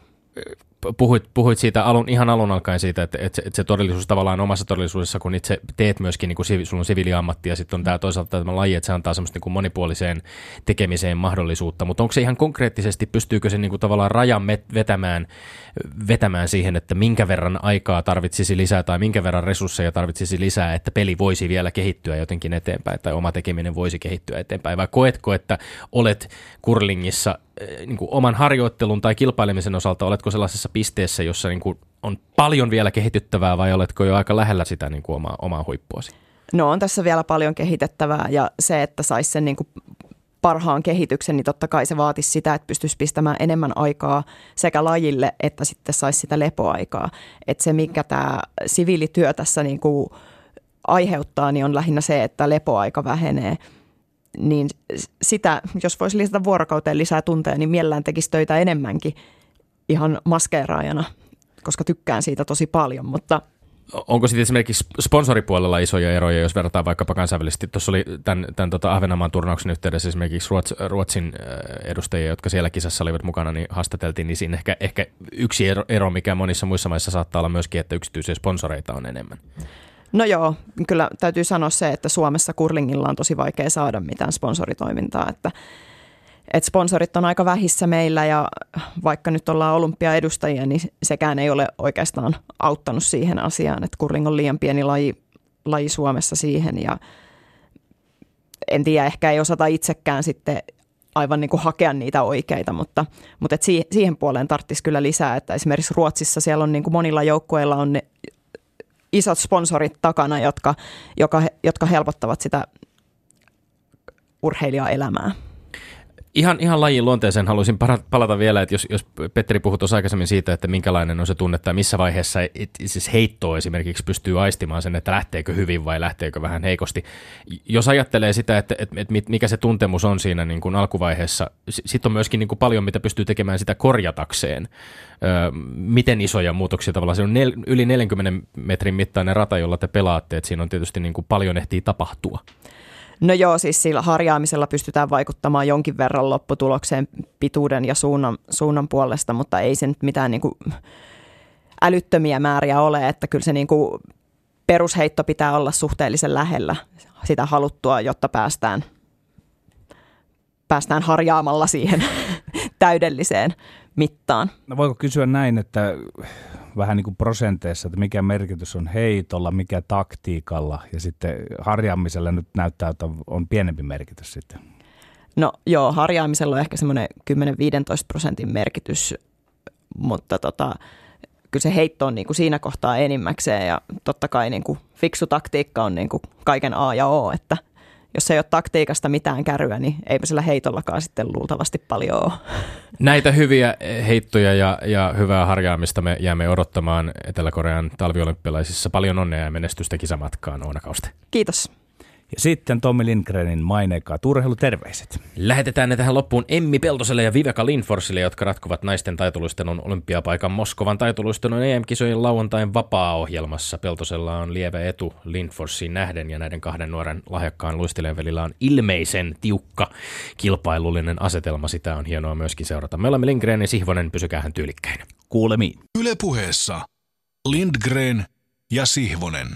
puhuit, puhuit siitä alun, ihan alun alkaen siitä, että, että, se, että se todellisuus tavallaan omassa todellisuudessa, kun itse teet myöskin, niin kuin sulla on siviiliammatti ja sitten on tämä toisaalta tämä laji, että se antaa semmoista niin kuin monipuoliseen tekemiseen mahdollisuutta, mutta onko se ihan konkreettisesti, pystyykö se niin kuin tavallaan rajan vetämään, vetämään siihen, että minkä verran aikaa tarvitsisi lisää tai minkä verran resursseja tarvitsisi lisää, että peli voisi vielä kehittyä jotenkin eteenpäin tai oma tekeminen voisi kehittyä eteenpäin? Vai koetko, että olet kurlingissa Eh, niin kuin oman harjoittelun tai kilpailemisen osalta, oletko sellaisessa pisteessä, jossa niin kuin on paljon vielä kehityttävää vai oletko jo aika lähellä sitä niin kuin omaa, omaa huippuasi? No on tässä vielä paljon kehitettävää ja se, että saisi sen niin kuin parhaan kehityksen, niin totta kai se vaatisi sitä, että pystyisi pistämään enemmän aikaa sekä lajille, että sitten saisi sitä lepoaikaa. Että se, mikä tämä siviilityö tässä niin kuin aiheuttaa, niin on lähinnä se, että lepoaika vähenee – niin sitä, jos voisi lisätä vuorokauteen lisää tunteja, niin mielellään tekisi töitä enemmänkin ihan maskeeraajana, koska tykkään siitä tosi paljon, mutta Onko sitten esimerkiksi sponsoripuolella isoja eroja, jos verrataan vaikkapa kansainvälisesti? Tuossa oli tämän, tämän tota Ahvenanmaan turnauksen yhteydessä esimerkiksi Ruots, Ruotsin äh, edustajia, jotka siellä kisassa olivat mukana, niin haastateltiin, niin siinä ehkä, ehkä yksi ero, ero, mikä monissa muissa maissa saattaa olla myöskin, että yksityisiä sponsoreita on enemmän. No joo, kyllä täytyy sanoa se, että Suomessa kurlingilla on tosi vaikea saada mitään sponsoritoimintaa, että että sponsorit on aika vähissä meillä ja vaikka nyt ollaan olympiaedustajia, niin sekään ei ole oikeastaan auttanut siihen asiaan, että kurling on liian pieni laji, laji Suomessa siihen ja en tiedä, ehkä ei osata itsekään sitten aivan niin kuin hakea niitä oikeita, mutta, mutta et siihen puoleen tarvitsisi kyllä lisää, että esimerkiksi Ruotsissa siellä on niin kuin monilla joukkueilla on ne isot sponsorit takana, jotka, jotka helpottavat sitä urheilijaelämää. Ihan, ihan lajin luonteeseen haluaisin palata vielä, että jos, jos Petteri puhui tuossa aikaisemmin siitä, että minkälainen on se tunne tai missä vaiheessa et, siis heitto esimerkiksi pystyy aistimaan sen, että lähteekö hyvin vai lähteekö vähän heikosti. Jos ajattelee sitä, että, että, että mikä se tuntemus on siinä niin kuin alkuvaiheessa, sitten on myöskin niin kuin paljon, mitä pystyy tekemään sitä korjatakseen. Öö, miten isoja muutoksia tavallaan, se on nel, yli 40 metrin mittainen rata, jolla te pelaatte, että siinä on tietysti niin kuin paljon ehtii tapahtua. No joo, siis sillä harjaamisella pystytään vaikuttamaan jonkin verran lopputulokseen pituuden ja suunnan, suunnan puolesta, mutta ei se nyt mitään niin kuin älyttömiä määriä ole, että kyllä se niin kuin perusheitto pitää olla suhteellisen lähellä sitä haluttua, jotta päästään, päästään harjaamalla siihen täydelliseen mittaan. No voiko kysyä näin, että vähän niin kuin prosenteissa, että mikä merkitys on heitolla, mikä taktiikalla ja sitten harjaamisella nyt näyttää, että on pienempi merkitys sitten. No joo, harjaamisella on ehkä semmoinen 10-15 prosentin merkitys, mutta tota, kyllä se heitto on niin kuin siinä kohtaa enimmäkseen ja totta kai niin kuin fiksu taktiikka on niin kuin kaiken A ja O, että – jos ei ole taktiikasta mitään käryä, niin eipä sillä heitollakaan sitten luultavasti paljon ole. Näitä hyviä heittoja ja, ja hyvää harjaamista me jäämme odottamaan Etelä-Korean talviolympialaisissa. Paljon onnea ja menestystä kisamatkaan Oona Kauste. Kiitos. Ja sitten Tommi Lindgrenin maineikkaat urheiluterveiset. Lähetetään ne tähän loppuun Emmi Peltoselle ja Viveka Lindforsille, jotka ratkovat naisten taitoluistelun olympiapaikan Moskovan taitoluistelun EM-kisojen lauantain vapaa-ohjelmassa. Peltosella on lievä etu Lindforsiin nähden ja näiden kahden nuoren lahjakkaan luistelijan välillä on ilmeisen tiukka kilpailullinen asetelma. Sitä on hienoa myöskin seurata. Me olemme Lindgren ja Sihvonen, pysykäähän tyylikkäin. Kuulemiin. Yle puheessa Lindgren ja Sihvonen.